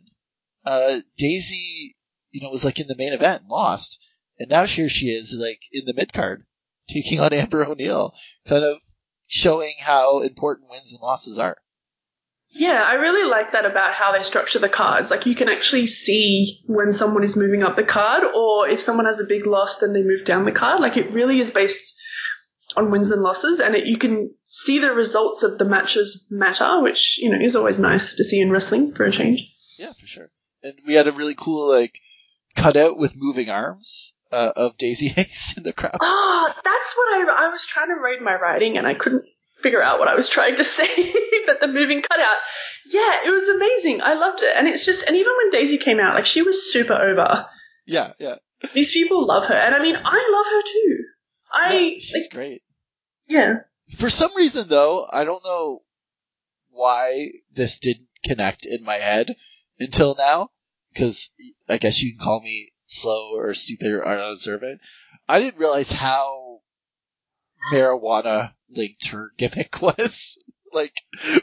uh, Daizee, you know, was like in the main event and lost, and now here she is, like in the mid card, taking on Amber O'Neal, kind of showing how important wins and losses are. Yeah, I really like that about how they structure the cards. Like you can actually see when someone is moving up the card, or if someone has a big loss, then they move down the card. Like it really is based on wins and losses, and it, you can see the results of the matches matter, which you know is always nice to see in wrestling for a change. Yeah, for sure. And we had a really cool like cutout with moving arms uh, of Daizee Haze in the crowd. Oh, that's what I I was trying to read my writing, and I couldn't figure out what I was trying to say. but the moving cutout, yeah, it was amazing. I loved it, and it's just, and even when Daizee came out, like she was super over. Yeah, yeah. These people love her, and I mean, I love her too. I yeah she's like, great. yeah. For some reason, though, I don't know why this didn't connect in my head until now, because I guess you can call me slow or stupid or unobservant. I didn't realize how marijuana linked her gimmick was, like,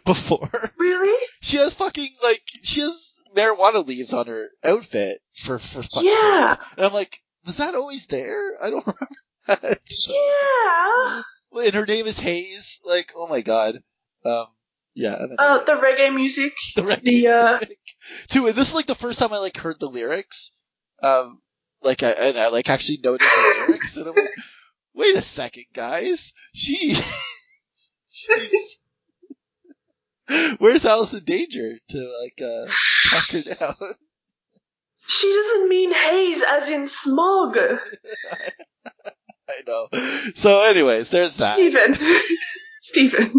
before. Really? She has fucking, like, she has marijuana leaves on her outfit for, for fuck's Yeah. sake. And I'm like, was that always there? I don't remember that. So- Yeah. and her name is Haze. Like, oh my god. Um, yeah. Uh, the reggae music. the reggae the, uh, music. Too. And this is like the first time I like heard the lyrics. Um, like I and I like actually noted the lyrics, and I'm like, wait a second, guys. She, she's. Where's Allison Danger to like uh talk her down? She doesn't mean haze as in smog. I know. So, anyways, there's that. Stephen. Stephen.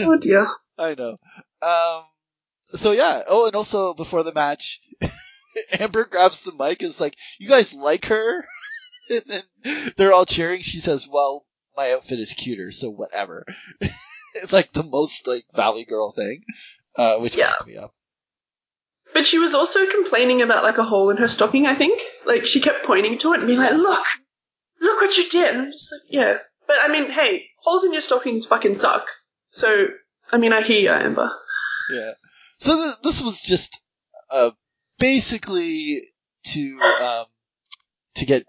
oh dear. I know. Um, so yeah. Oh, and also before the match, Amber grabs the mic and is like, "You guys like her?" and then they're all cheering. She says, "Well, my outfit is cuter, so whatever." it's like the most like Valley Girl thing, uh, which Yeah. me up. but she was also complaining about like a hole in her stocking. I think like she kept pointing to it and being like, "Look, look what you did." And I'm just like, "Yeah." But I mean, hey, holes in your stockings fucking suck. So I mean, I hear you, Amber. Yeah. So th- this was just uh, basically to um, to get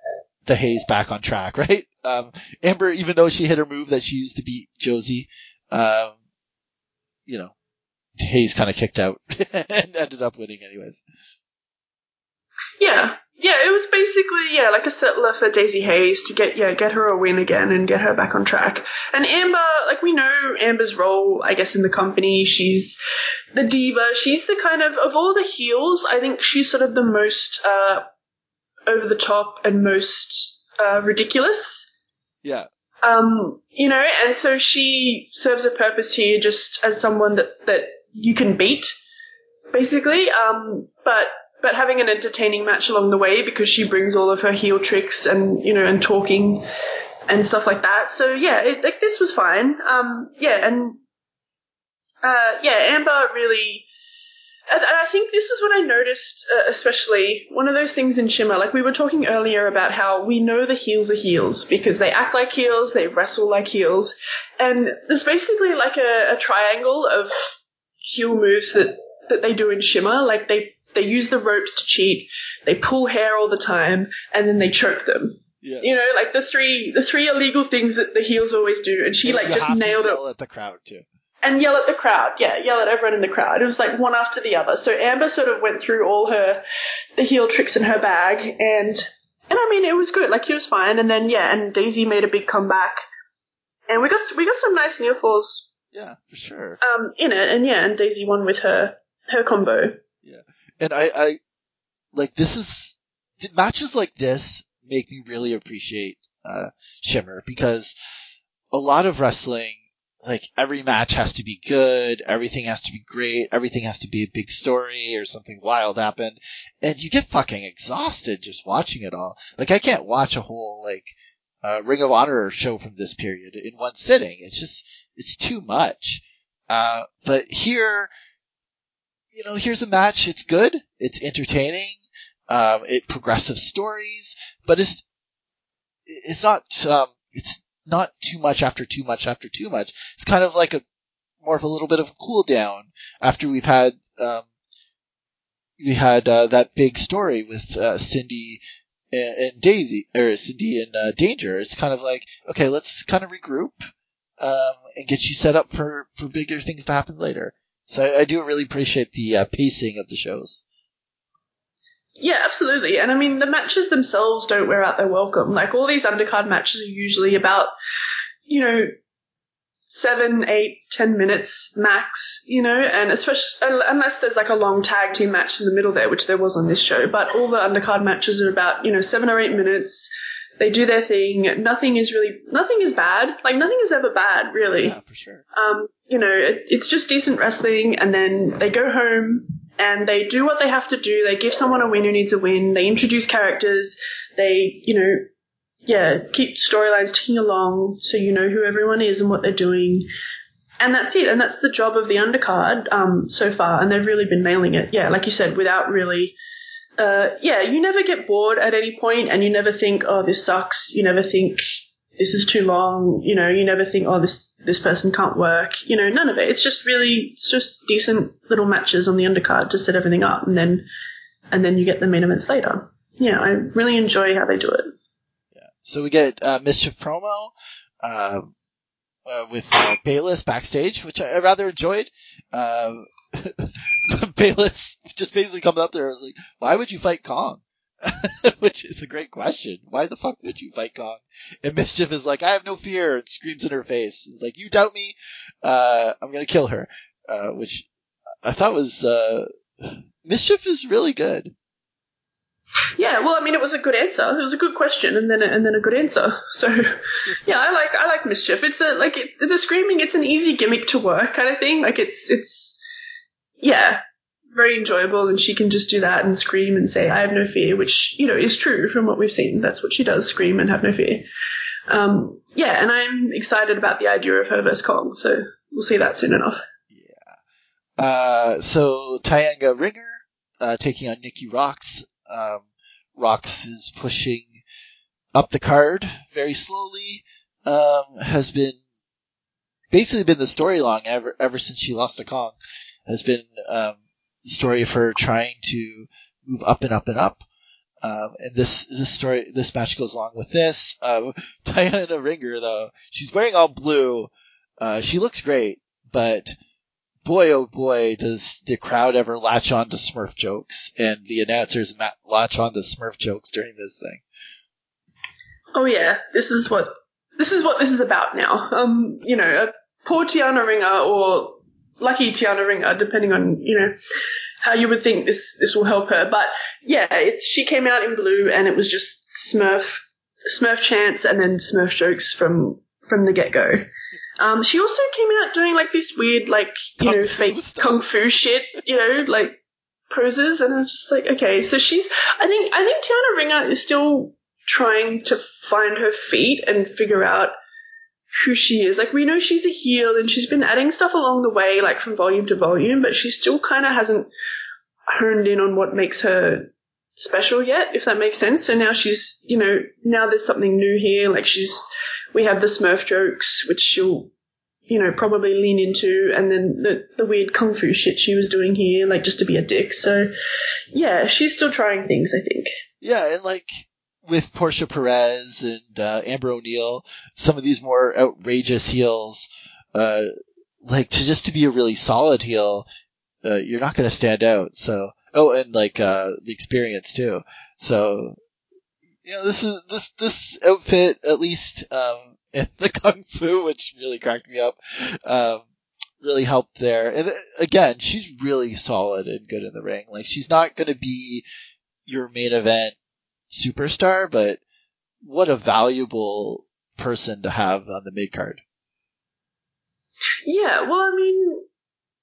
the Haze back on track, right? Um, Amber, even though she hit her move that she used to beat Josie, um, you know, Haze kind of kicked out and ended up winning anyways. Yeah, yeah, it was basically yeah, like a settler for Daizee Haze to get yeah get her a win again and get her back on track. And Amber, like we know Amber's role, I guess in the company, she's the diva. She's the kind of of all the heels, I think she's sort of the most uh, over the top and most uh, ridiculous. Yeah. Um, you know, and so she serves a purpose here just as someone that that you can beat, basically. Um, but but having an entertaining match along the way because she brings all of her heel tricks and you know and talking and stuff like that. So yeah, it, like this was fine. Um, yeah, and uh, yeah, Amber really. And I think this is what I noticed, uh, especially one of those things in Shimmer. Like we were talking earlier about how we know the heels are heels because they act like heels, they wrestle like heels, and there's basically like a, a triangle of heel moves that that they do in Shimmer. Like they they use the ropes to cheat, they pull hair all the time, and then they choke them. Yeah. You know, like the three the three illegal things that the heels always do, and she And like just nailed it yell at the crowd too. and yell at the crowd. Yeah, yell at everyone in the crowd. It was like one after the other. So Amber sort of went through all her the heel tricks in her bag, and and I mean it was good. Like it was fine. And then yeah, and Daizee made a big comeback, and we got we got some nice near falls Yeah, for sure. um in it. And yeah, and Daizee won with her her combo. And I, I like this is matches like this make me really appreciate uh, Shimmer because a lot of wrestling, like every match has to be good, everything has to be great, everything has to be a big story or something wild happened, and you get fucking exhausted just watching it all. Like I can't watch a whole like uh, Ring of Honor show from this period in one sitting. It's just it's too much. Uh, but here you know, here's a match. It's good. It's entertaining. Um, it progressive stories, but it's it's not um, it's not too much after too much after too much. It's kind of like a more of a little bit of a cool down after we've had um, we had uh, that big story with uh, Cindy and, Daizee or Cindy and uh, Danger. It's kind of like okay, let's kind of regroup um, and get you set up for for bigger things to happen later. So I, do really appreciate the uh, pacing of the shows. Yeah, absolutely. And I mean, the matches themselves don't wear out their welcome. Like all these undercard matches are usually about, you know, seven, eight, ten minutes max, you know, and especially unless there's like a long tag team match in the middle there, which there was on this show. But all the undercard matches are about, you know, seven or eight minutes. They do their thing. Nothing is really, nothing is bad. Like nothing is ever bad, really. Yeah, for sure. Um, you know, it, it's just decent wrestling, and then they go home and they do what they have to do. They give someone a win who needs a win. They introduce characters. They, you know, yeah, keep storylines ticking along so you know who everyone is and what they're doing. And that's it. And that's the job of the undercard um, so far. And they've really been nailing it. Yeah, like you said, without really. Uh, yeah, you never get bored at any point, and you never think, "Oh, this sucks." You never think this is too long. You know, you never think, "Oh, this this person can't work." You know, none of it. It's just really, it's just decent little matches on the undercard to set everything up, and then and then you get the main events later. Yeah, I really enjoy how they do it. Yeah. So we get uh, MsChif promo uh, uh, with uh, Bayless backstage, which I, rather enjoyed. Um, Bayless just basically comes up there and was like, "Why would you fight Kong?" which is a great question. Why the fuck would you fight Kong? And MsChif is like, "I have no fear," and screams in her face. It's like, "You doubt me? Uh, I'm gonna kill her," uh, which I thought was uh, MsChif is really good. Yeah, well, I mean, it was a good answer. It was a good question, and then a, and then a good answer. So, yeah, I like I like MsChif. It's a like it, the screaming. It's an easy gimmick to work kind of thing. Like it's it's yeah, very enjoyable, and she can just do that and scream and say I have no fear, which you know is true from what we've seen. That's what she does: scream and have no fear. Um, yeah, and I'm excited about the idea of her versus Kong. So we'll see that soon enough. Yeah. Uh, so Tiana Ringer uh, taking on Nikki Roxx. Um, Roxx is pushing up the card very slowly. Um, has been basically been the storyline ever ever since she lost to Kong. Has been um, the story of her trying to move up and up and up. Um, and this this story this match goes along with this. Um, Tiana Ringer though she's wearing all blue. Uh, she looks great, but boy oh boy does the crowd ever latch on to Smurf jokes and the announcers ma- latch on to Smurf jokes during this thing. Oh yeah, this is what this is what this is about now. Um, you know, poor Tiana Ringer or lucky Tiana Ringer, depending on you know how you would think this this will help her. But yeah, it, she came out in blue, and it was just Smurf Smurf chants and then Smurf jokes from from the get go. Um, she also came out doing like this weird, like you know, fake kung fu shit, you know, like poses, and I was just like, okay, so she's. I think I think Tiana Ringer is still trying to find her feet and figure out who she is. Like we know she's a heel and she's been adding stuff along the way, like from volume to volume, but she still kind of hasn't honed in on what makes her special yet, if that makes sense. So now she's, you know, now there's something new here. Like she's, we have the Smurf jokes, which she'll, you know, probably lean into, and then the the weird kung fu shit she was doing here, like just to be a dick. So yeah, she's still trying things, I think. Yeah, and like with Portia Perez and uh, Amber O'Neal, some of these more outrageous heels, uh, like to just to be a really solid heel, uh, you're not going to stand out. So, oh, and like uh, the experience too. So, you know, this is this this outfit at least um, and the kung fu, which really cracked me up. Um, really helped there. And again, she's really solid and good in the ring. Like she's not going to be your main event superstar, but what a valuable person to have on the mid card. Yeah, well, I mean,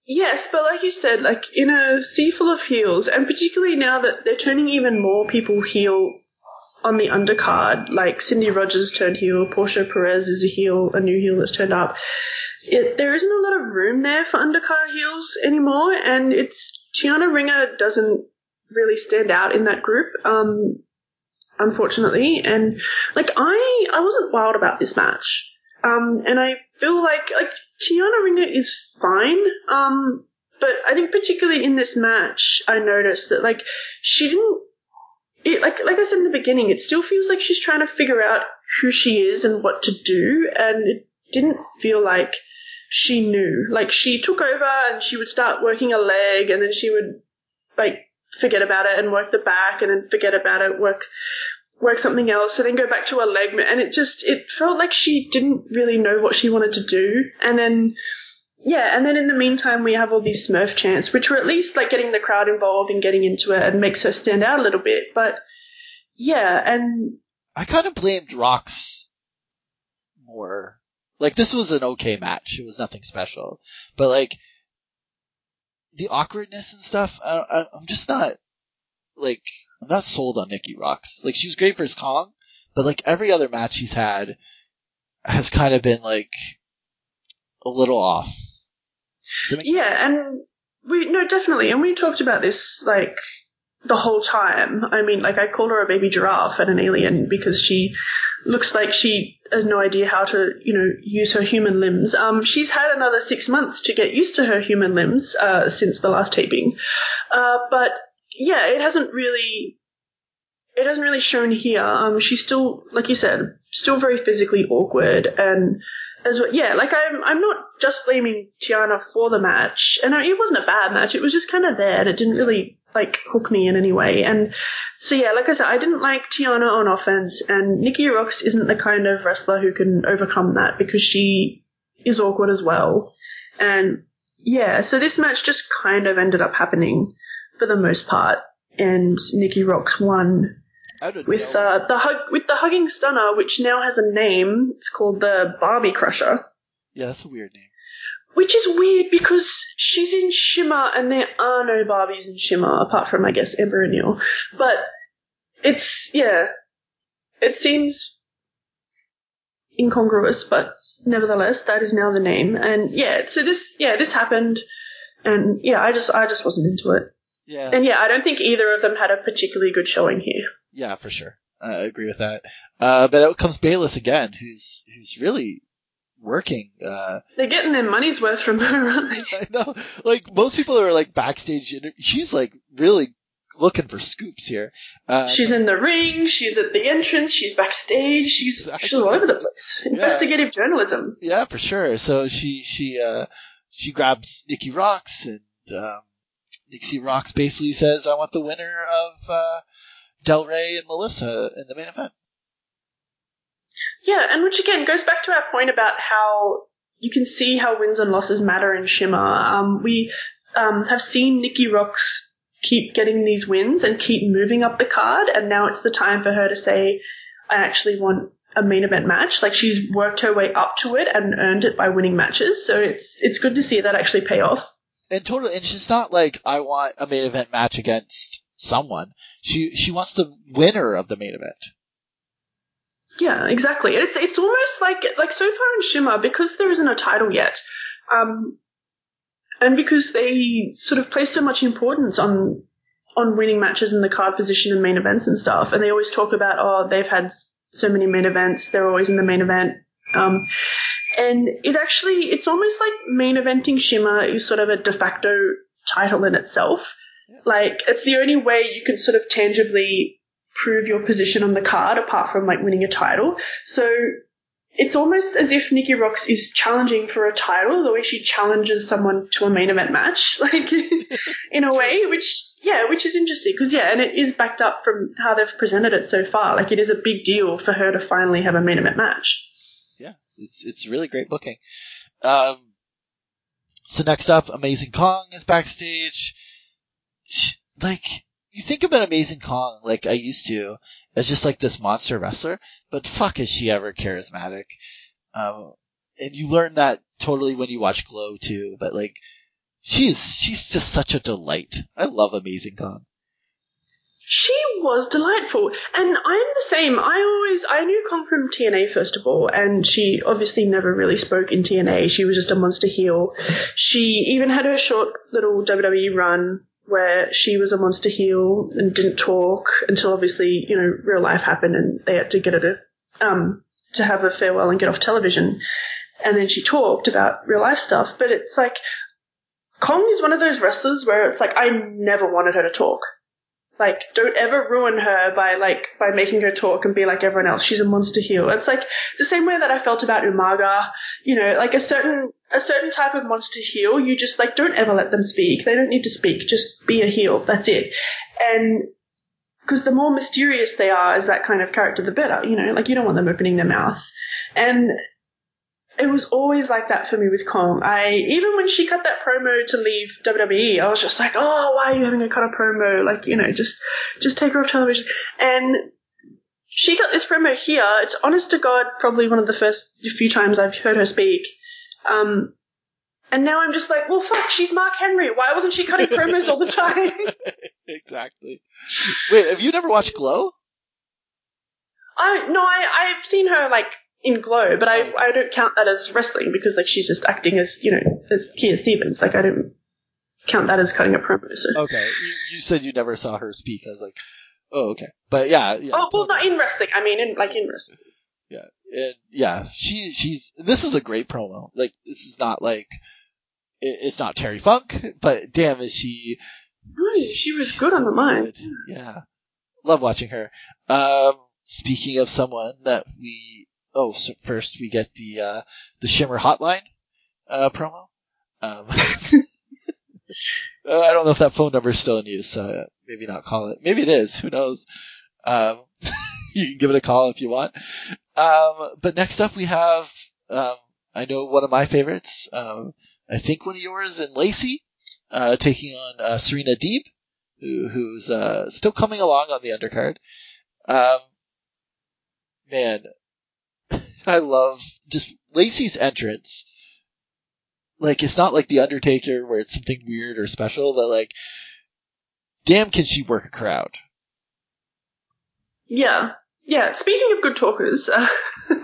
yes, but like you said, like in a sea full of heels, and particularly now that they're turning even more people heel on the undercard, like Cindy Rogers turned heel, Portia Perez is a heel, a new heel that's turned up. It, there isn't a lot of room there for undercard heels anymore, and it's Tiana Ringer doesn't really stand out in that group. Um, unfortunately, and like I, I wasn't wild about this match. Um, and I feel like like Tiana Ringer is fine. Um, but I think particularly in this match, I noticed that like she didn't. It, like like I said in the beginning, it still feels like she's trying to figure out who she is and what to do, and it didn't feel like she knew. Like she took over and she would start working a leg, and then she would like forget about it and work the back, and then forget about it, work work something else so then go back to a leg and it just it felt like she didn't really know what she wanted to do and then yeah and then in the meantime we have all these smurf chants which were at least like getting the crowd involved and getting into it and makes her stand out a little bit but yeah and I kind of blamed Roxx more. Like this was an okay match. It was nothing special, but like the awkwardness and stuff, I, I, I'm just not like I'm not sold on Nikki Roxx. Like she was great for his Kong, but like every other match he's had has kind of been like a little off. Make sense? yeah and we no definitely and we talked about this like the whole time i mean like i called her a baby giraffe and an alien because she looks like she has no idea how to you know use her human limbs um she's had another six months to get used to her human limbs uh since the last taping uh but yeah it hasn't really it hasn't really shown here um she's still like you said still very physically awkward and as well, yeah, like I'm, I'm not just blaming Tiana for the match, and it wasn't a bad match. It was just kind of there, and it didn't really like hook me in any way. And so yeah, like I said, I didn't like Tiana on offense, and Nikki Roxx isn't the kind of wrestler who can overcome that because she is awkward as well. And yeah, so this match just kind of ended up happening for the most part, and Nikki Roxx won with uh, the hug with the hugging stunner, which now has a name. It's called the Barbie Crusher, yeah, that's a weird name. which is weird because she's in Shimmer and there are no Barbies in Shimmer apart from I guess Amber O'Neal. But it's yeah, it seems incongruous, but nevertheless that is now the name. And yeah, so this yeah this happened, and yeah I just I just wasn't into it. Yeah, And yeah, I don't think either of them had a particularly good showing here. yeah, for sure. I agree with that. Uh, but out comes Bayless again, who's who's really working. Uh, They're getting their money's worth from her, aren't they? I know, like most people are like backstage. inter- She's like really looking for scoops here. Uh, She's in the ring, she's at the entrance, she's backstage, she's Exactly. she's all over the place. Investigative journalism. yeah, for sure. So she she uh she grabs Nikki Roxx and um, Nikki Roxx basically says, "I want the winner of uh, Del Rey and Melissa in the main event." Yeah, and which again goes back to our point about how you can see how wins and losses matter in Shimmer. Um, we um, have seen Nikki Roxx keep getting these wins and keep moving up the card, and now it's the time for her to say, I actually want a main event match. Like she's worked her way up to it and earned it by winning matches. So it's it's good to see that actually pay off. And totally, and she's not like I want a main event match against someone. She she wants the winner of the main event. Yeah, exactly. It's it's almost like like so far in Shimmer because there isn't a title yet, um, and because they sort of place so much importance on on winning matches in the card position and main events and stuff, and they always talk about oh they've had so many main events, they're always in the main event, um, and it actually it's almost like main eventing Shimmer is sort of a de facto title in itself. Like it's the only way you can sort of tangibly prove your position on the card apart from like winning a title. So it's almost as if Nikki Roxx is challenging for a title the way she challenges someone to a main event match, like in a way, which yeah, which is interesting because yeah, and it is backed up from how they've presented it so far. Like it is a big deal for her to finally have a main event match. It's it's really great booking. Um, so next up, Amazing Kong is backstage. Sh- Like you think about Amazing Kong, like I used to, as just like this monster wrestler, but fuck is she ever charismatic. Um, and you learn that totally when you watch Glow too. But like, she's she's just such a delight. I love Amazing Kong. She was delightful, and I'm the same. I always I knew Kong from TNA first of all, and she obviously never really spoke in TNA. She was just a monster heel. She even had her short little WWE run where she was a monster heel and didn't talk until obviously you know real life happened and they had to get her to um to have a farewell and get off television. And then she talked about real life stuff, but it's like Kong is one of those wrestlers where it's like I never wanted her to talk. Like, don't ever ruin her by like by making her talk and be like everyone else. She's a monster heel. It's like the same way that I felt about Umaga. You know, like a certain a certain type of monster heel. You just like don't ever let them speak. They don't need to speak. Just be a heel. That's it. And because the more mysterious they are as that kind of character, the better. You know, like you don't want them opening their mouth. And it was always like that for me with Kong. I even when she cut that promo to leave WWE, I was just like, oh, why are you having a cut a promo? Like, you know, just just take her off television. And she got this promo here. It's honest to God, probably one of the first few times I've heard her speak. Um, and now I'm just like, well, fuck, she's Mark Henry. Why wasn't she cutting promos all the time? exactly. Wait, have you never watched Glow? I no, I I've seen her like in Glow, but I. I don't count that as wrestling because like she's just acting as you know as Kia Stevens. Like I don't count that as cutting a promo. So. Okay, you, you said you never saw her speak. I was like, oh, okay, but yeah, yeah. oh well, not in wrestling. I mean, in like in wrestling. Yeah, and yeah, she she's this is a great promo. Like this is not like it, it's not Terry Funk, but damn, is she No, she was good on the so mic. Yeah, love watching her. Um, speaking of someone that we oh, so first we get the uh the Shimmer Hotline uh promo. Um, uh, I don't know if that phone number is still in use, so uh, maybe not call it. Maybe it is. Who knows? Um, you can give it a call if you want. Um, but next up we have, um, I know one of my favorites. Um, I think one of yours and Lacey, uh, taking on, uh, Serena Deeb, who, who's, uh, still coming along on the undercard. Um, man, I love just Lacey's entrance. Like, it's not like The Undertaker where it's something weird or special, but like, damn can she work a crowd. Yeah, yeah. Speaking of good talkers, uh,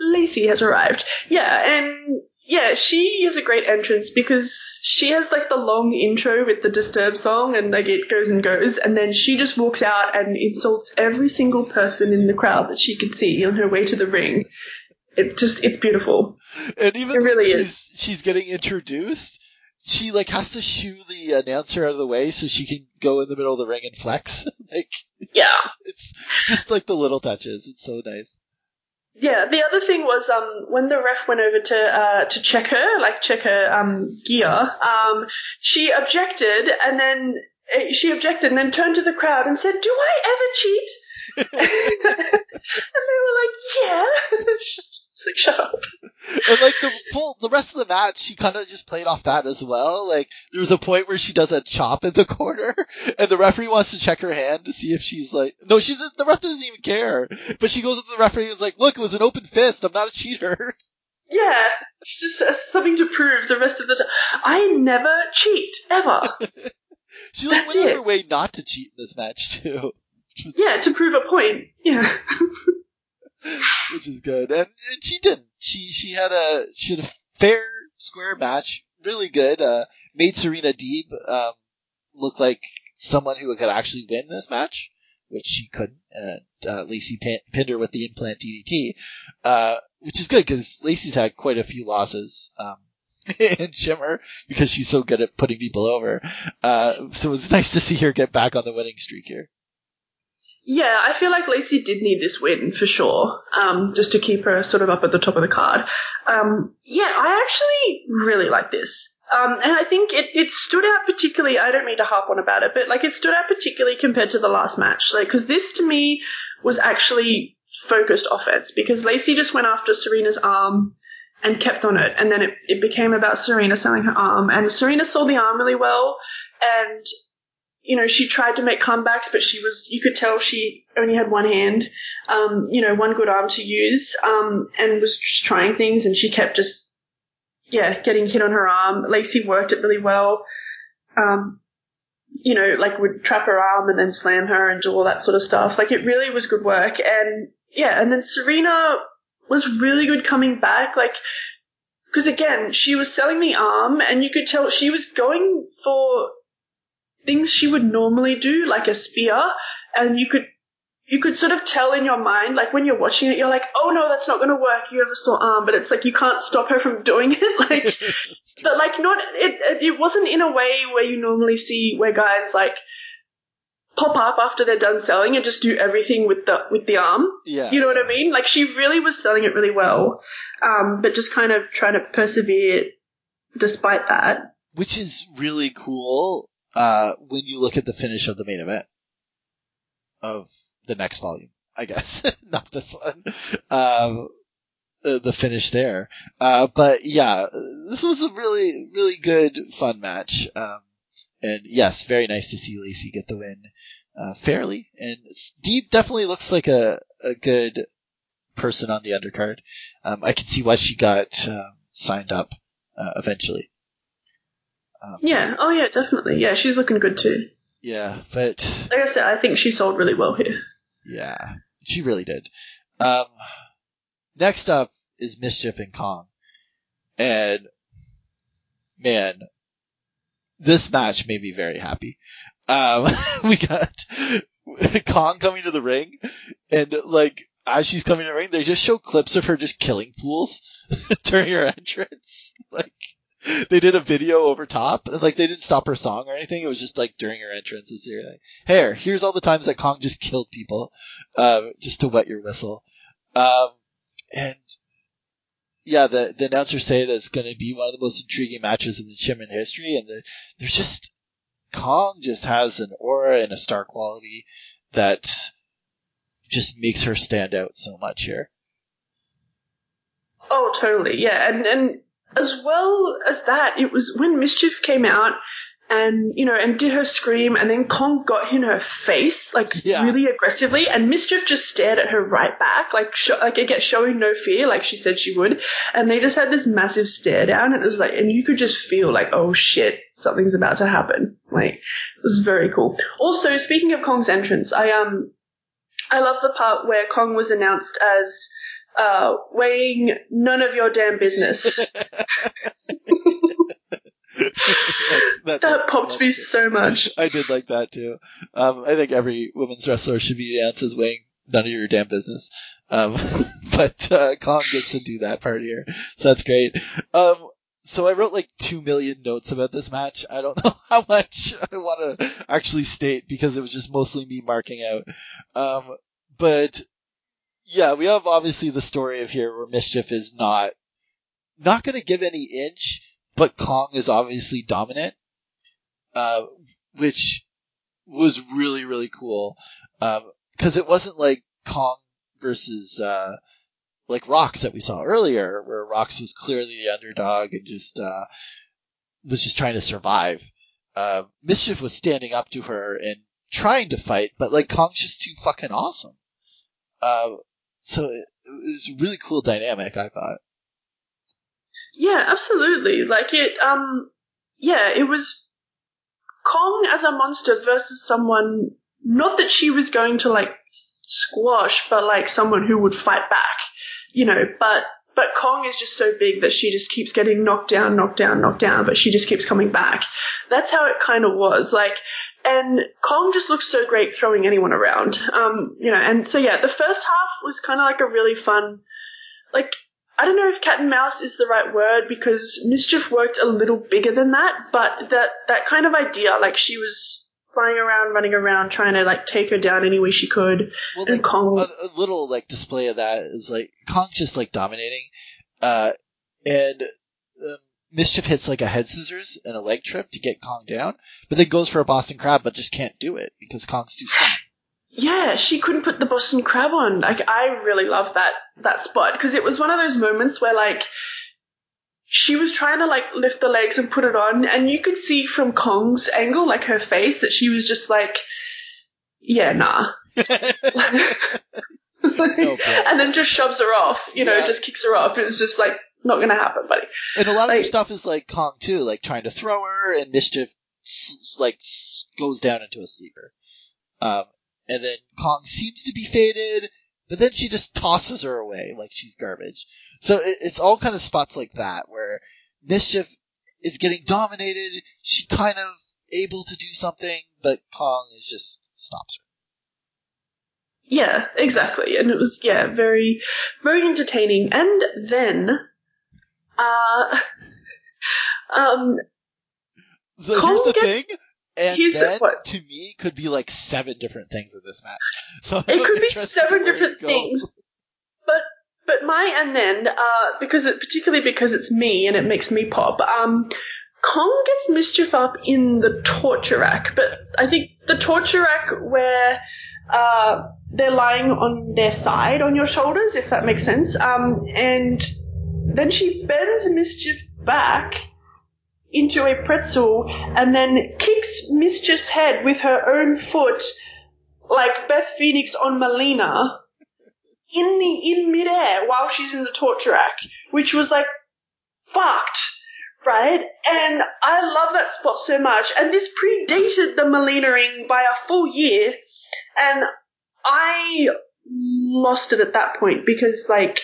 Lacey has arrived. Yeah, and yeah, she is a great entrance because she has like the long intro with the Disturbed song, and like it goes and goes, and then she just walks out and insults every single person in the crowd that she could see on her way to the ring. It just it's beautiful. And even It really when is. she's she's getting introduced, she like has to shoo the announcer out of the way so she can go in the middle of the ring and flex. like Yeah. it's just like the little touches. It's so nice. Yeah, the other thing was um, when the ref went over to uh, to check her, like check her um, gear, um, she objected, and then uh, she objected, and then turned to the crowd and said, "Do I ever cheat?" and they were like, "Yeah." She's like, "Shut up." And like the full the rest of the match, she kind of just played off that as well. Like there was a point where she does a chop in the corner, and the referee wants to check her hand to see if she's like no, she the ref doesn't even care. But she goes up to the referee and is like, "Look, it was an open fist. I'm not a cheater." Yeah, she just has something to prove the rest of the time. I never cheat ever. She like That's went out her way not to cheat in this match too. Yeah, to prove a point. Yeah. which is good. And, and she didn't. She she had a she had a fair square match, really good. Uh, made Serena Deeb um, look like someone who could actually win this match, which she couldn't. And uh, Lacey pin- pinned her with the implant DDT, uh, which is good because Lacey's had quite a few losses. Um, in Shimmer because she's so good at putting people over. Uh, so it was nice to see her get back on the winning streak here. Yeah, I feel like Lacey did need this win for sure, um, just to keep her sort of up at the top of the card. Um, yeah, I actually really like this. Um, and I think it, it stood out particularly, I don't mean to harp on about it, but like it stood out particularly compared to the last match. Like, cause this to me was actually focused offense because Lacey just went after Serena's arm and kept on it. And then it, it became about Serena selling her arm and Serena sold the arm really well. And you know, she tried to make comebacks, but she was, you could tell she only had one hand, um, you know, one good arm to use, um, and was just trying things and she kept just, yeah, getting hit on her arm. Lacey worked it really well. Um, you know, like would trap her arm and then slam her and do all that sort of stuff. Like it really was good work. And yeah, and then Serena was really good coming back. Like, because again, she was selling the arm and you could tell she was going for things she would normally do, like a spear, and you could you could sort of tell in your mind, like when you're watching it, you're like, oh no, that's not going to work. You have a sore arm, but it's like you can't stop her from doing it. Like, but like not it, it. It wasn't in a way where you normally see where guys like pop up after they're done selling and just do everything with the with the arm. yeah, You know what. I mean? Like she really was selling it really well, um, but just kind of trying to persevere despite that. which is really cool uh, when you look at the finish of the main event of the next volume, I guess, not this one. Um, uh, the finish there, uh, but yeah, this was a really, really good, fun match. Um, and yes, very nice to see Lacey get the win uh, fairly. And Steve definitely looks like a a good person on the undercard. Um, I can see why she got uh, signed up uh, eventually. Um, Yeah. Oh yeah, definitely. Yeah, she's looking good too. Yeah, but Like I said, I think she sold really well here. yeah, she really did. Um, next up is MsChif and Kong. And man, this match made me very happy. Um, we got Kong coming to the ring and like, as she's coming to the ring, they just show clips of her just killing pools during her entrance. Like, they did a video over top, like they didn't stop her song or anything. It was just like during her entrance, it's like, "Here, here's all the times that Kong just killed people, um, just to wet your whistle." Um, and yeah, the the announcers say that it's going to be one of the most intriguing matches in the Shimmer history, and the, there's just Kong just has an aura and a star quality that just makes her stand out so much here. Oh, totally. Yeah, and and as well as that, it was when MsChif came out and you know and did her scream, and then Kong got in her face like Yeah. really aggressively, and MsChif just stared at her right back, like sh- like again showing no fear, like she said she would, and they just had this massive stare down, and it was like, and you could just feel like, oh shit, something's about to happen. Like it was very cool. Also, speaking of Kong's entrance, I um. I love the part where Kong was announced as uh, weighing none of your damn business. that's me so much. I did like that too. Um, I think every women's wrestler should be announced as weighing none of your damn business. Um, but uh, Kong gets to do that part here, so that's great. Um, so I wrote like two million notes about this match. I don't know how much I want to actually state because it was just mostly me marking out. Um, but yeah, we have obviously the story of here where MsChif is not not going to give any inch, but Kong is obviously dominant, uh, which was really really cool because it wasn't like Kong versus uh, like Roxx that we saw earlier, where Roxx was clearly the underdog and just uh, was just trying to survive. Uh, MsChif was standing up to her and trying to fight, but like Kong's just too fucking awesome. Uh, so it, it was a really cool dynamic, I thought. Yeah, absolutely. Like it, um, yeah, it was Kong as a monster versus someone, not that she was going to like squash, but like someone who would fight back, you know, but, but Kong is just so big that she just keeps getting knocked down, knocked down, knocked down, but she just keeps coming back. That's how it kind of was. Like, and Kong just looks so great throwing anyone around. Um, you know, and so yeah, the first half was kind of like a really fun, like, I don't know if cat and mouse is the right word because MsChif worked a little bigger than that, but that, that kind of idea, like she was flying around, running around, trying to like take her down any way she could. Well, And like, Kong- a, a little like display of that is like Kong's just like dominating, uh, and um, MsChif hits like a head scissors and a leg trip to get Kong down, but then goes for a Boston Crab, but just can't do it because Kong's too strong. Yeah, she couldn't put the Boston Crab on. Like I really love that that spot because it was one of those moments where like she was trying to like lift the legs and put it on, and you could see from Kong's angle, like her face, that she was just like, yeah, nah. bro. and then just shoves her off, you know, Yeah. just kicks her off. It's just like not gonna happen, buddy. And a lot of Like- her stuff is like Kong too, like trying to throw her, and MsChif like goes down into a sleeper. Um, and then Kong seems to be faded, but then she just tosses her away like she's garbage. So it, it's all kind of spots like that where MsChif is getting dominated. She kind of able to do something, but Kong is just stops her. Yeah, exactly. And it was, yeah, very, very entertaining. And then, uh, um, So Kong here's the gets- thing. And then, what? to me, could be like seven different things in this match. So it I'm could be seven different things. But, but my and then, uh, because it, particularly because it's me and it makes me pop, um, Kong gets MsChif up in the torture rack, but I think the torture rack where, uh, they're lying on their side on your shoulders, if that makes sense. Um, and then she bends MsChif back into a pretzel and then kicks MsChif's head with her own foot like Beth Phoenix on Melina in the in midair while she's in the torture rack, which was like fucked, right? And I love that spot so much. And this predated the Melina-ing by a full year, and I lost it at that point because like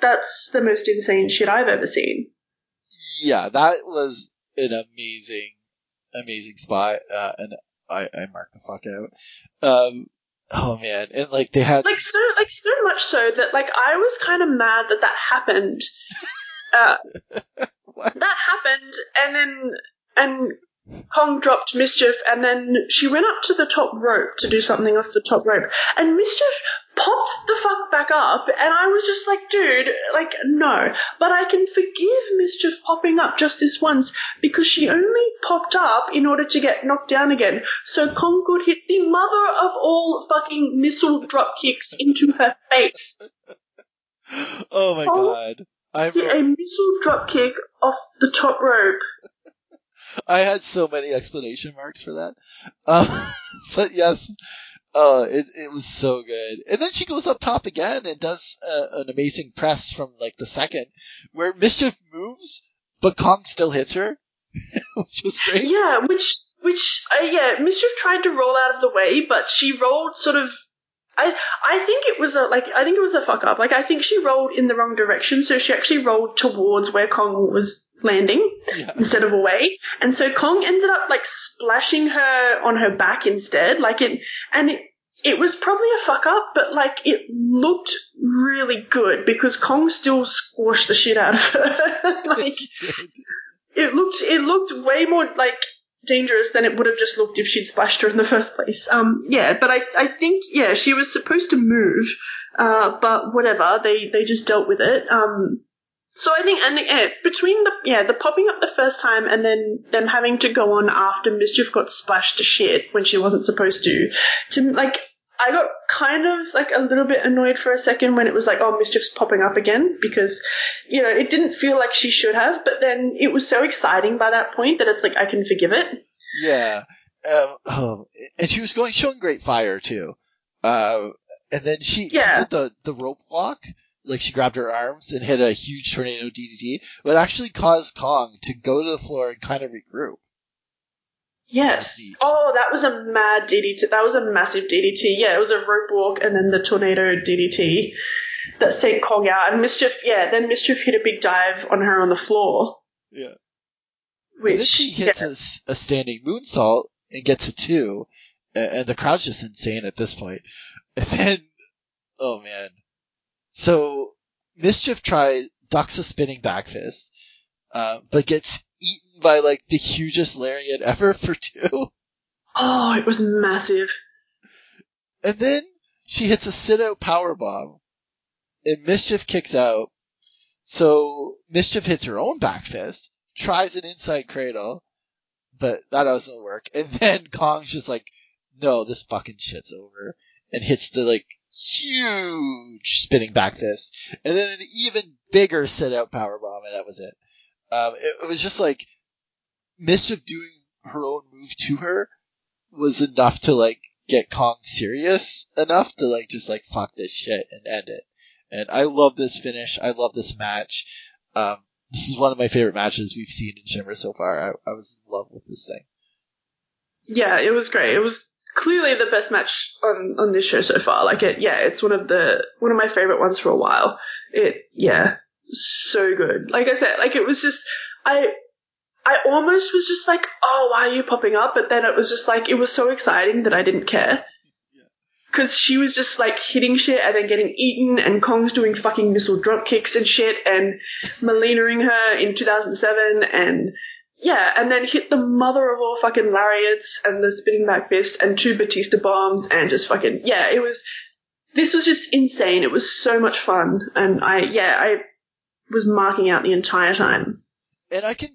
that's the most insane shit I've ever seen. yeah, that was an amazing, amazing spot, uh, and I, I marked the fuck out. Um, oh man, and like they had, like so like so much so that like I was kind of mad that that happened. Uh, that happened, and then and Kong dropped MsChif, and then she went up to the top rope to do something off the top rope, and MsChif popped the fuck back up, and I was just like, dude, like no, but I can forgive MsChif popping up just this once because she only popped up in order to get knocked down again, so Kong could hit the mother of all fucking missile drop kicks into her face. oh my Oh. god, I Hit a missile drop kick off the top rope. I had so many explanation marks for that, uh, but yes, uh, it it was so good. And then she goes up top again and does uh, an amazing press from like the second, where MsChif moves, but Kong still hits her, which was great. Yeah, which which uh, yeah, MsChif tried to roll out of the way, but she rolled sort of I I think it was a like I think it was a fuck up. Like I think she rolled in the wrong direction, so she actually rolled towards where Kong was landing Yeah. instead of away. And so Kong ended up like splashing her on her back instead. Like it and it it was probably a fuck up, but like it looked really good because Kong still squashed the shit out of her. like it looked it looked way more like dangerous than it would have just looked if she'd splashed her in the first place. Um, yeah, but I, I think yeah, she was supposed to move, uh, but whatever, they they just dealt with it. Um, so I think and yeah, between the yeah the popping up the first time and then them having to go on after MsChif got splashed to shit when she wasn't supposed to, to like. I got kind of like a little bit annoyed for a second when it was like, oh, MsChif's popping up again because, you know, it didn't feel like she should have, but then it was so exciting by that point that it's like I can forgive it. Yeah. Um, oh, and she was going, showing great fire too. Uh, and then she, Yeah. she did the, the rope walk. Like she grabbed her arms and hit a huge tornado DDT, but actually caused Kong to go to the floor and kind of regroup. Yes. Neat. Oh, that was a mad DDT. That was a massive DDT. Yeah, it was a rope walk and then the tornado DDT that sent Kong out. And MsChif, yeah, then MsChif hit a big dive on her on the floor. Yeah. Which, and then she hits yeah. a s- a, standing moonsault and gets a two, and, and the crowd's just insane at this point. And then, oh man. So, MsChif tries, ducks a spinning back fist, uh, but gets eaten by like the hugest lariat ever for two. Oh, it was massive. And then she hits a sit out power bomb, and MsChif kicks out. So MsChif hits her own back fist, tries an inside cradle, but that doesn't work. And then Kong's just like, no, this fucking shit's over, and hits the like huge spinning back fist, and then an even bigger sit out power bomb, and that was it. Um, it, it was just like MsChif doing her own move to her was enough to like get Kong serious enough to like just like fuck this shit and end it. And I love this finish. I love this match. Um, this is one of my favorite matches we've seen in Shimmer so far. I, I was in love with this thing. Yeah, it was great. It was clearly the best match on, on this show so far. Like it, yeah, it's one of the one of my favorite ones for a while. It, yeah, so good. Like I said, like it was just I. I almost was just like, oh, why are you popping up? But then it was just like, it was so exciting that I didn't care. Yeah. Because she was just like hitting shit and then getting eaten, and Kong's doing fucking missile drop kicks and shit, and Melinaing her in 2007, and yeah, and then hit the mother of all fucking lariats and the spinning back fist and two Batista bombs and just fucking yeah, it was. This was just insane. It was so much fun, and I yeah I was marking out the entire time. And I can,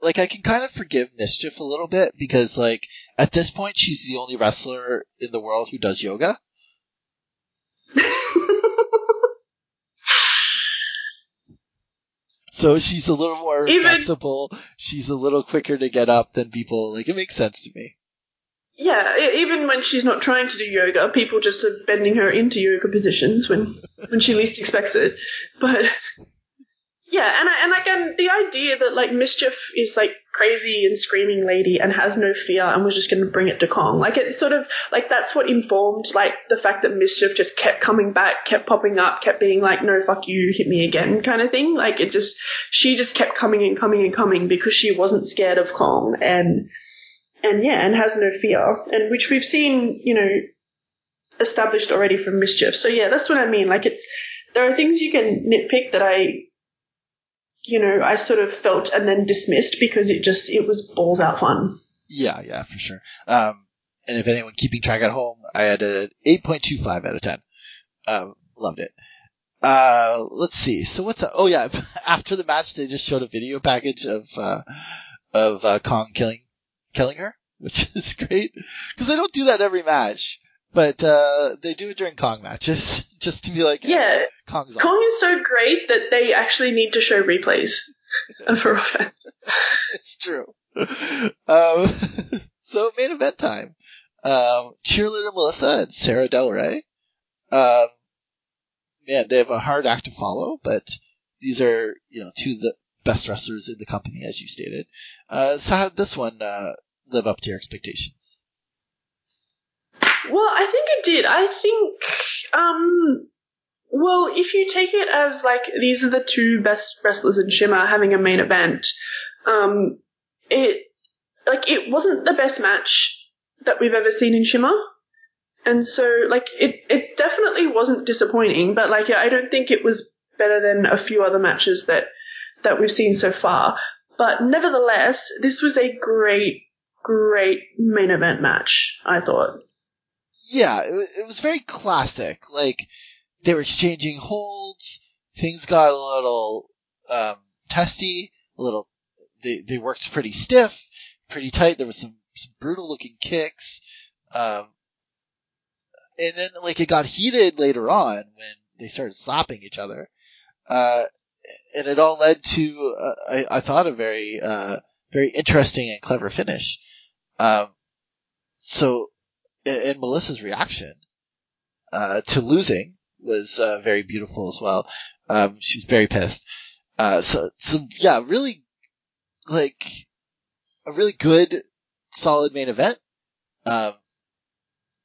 like, I can kind of forgive MsChif a little bit because, like, at this point, she's the only wrestler in the world who does yoga. So she's a little more Even- flexible. She's a little quicker to get up than people. Like, it makes sense to me. Yeah, even when she's not trying to do yoga, people just are bending her into yoga positions when when she least expects it. But yeah, and I, and again, the idea that like MsChif is like crazy and screaming lady and has no fear and was just going to bring it to Kong, like it sort of like that's what informed like the fact that MsChif just kept coming back, kept popping up, kept being like, no, fuck you, hit me again, kind of thing. Like it just she just kept coming and coming and coming because she wasn't scared of Kong and and yeah, and has no fear, and which we've seen, you know, established already from MsChif. So yeah, that's what I mean. Like it's there are things you can nitpick that I, you know, I sort of felt and then dismissed because it just it was balls out fun. Yeah, yeah, for sure. Um, and if anyone keeping track at home, I had a 8.25 out of 10. Um, loved it. Uh, let's see. So what's, oh yeah, after the match, they just showed a video package of, uh, of, uh, Kong killing, killing her, which is great. Cause they don't do that every match, but, uh, they do it during Kong matches, just to be like, hey, Yeah, Kong's Kong awesome. is so great that they actually need to show replays of her offense. it's true. Um, so main event time. Um, cheerleader Melissa and Sarah Del Rey. Um, man, they have a hard act to follow, but these are, you know, two of the best wrestlers in the company, as you stated. Uh, so how did this one, uh, live up to your expectations? Well, I think it did. I think, um, well, if you take it as like these are the two best wrestlers in Shimmer having a main event, um, it like it wasn't the best match that we've ever seen in Shimmer. And so, like, it, it definitely wasn't disappointing, but like, I don't think it was better than a few other matches that, that we've seen so far. But nevertheless, this was a great, great main event match, I thought. Yeah, it, it was very classic. Like they were exchanging holds. Things got a little um, testy. A little. They they worked pretty stiff, pretty tight. There was some some brutal looking kicks. Um, and then like it got heated later on when they started slapping each other. Uh, and it all led to uh, I, I thought a very uh, very interesting and clever finish. Um, so and, Melissa's reaction uh, to losing was uh, very beautiful as well. Um, she was very pissed. Uh, so, so yeah, really like a really good, solid main event. Um,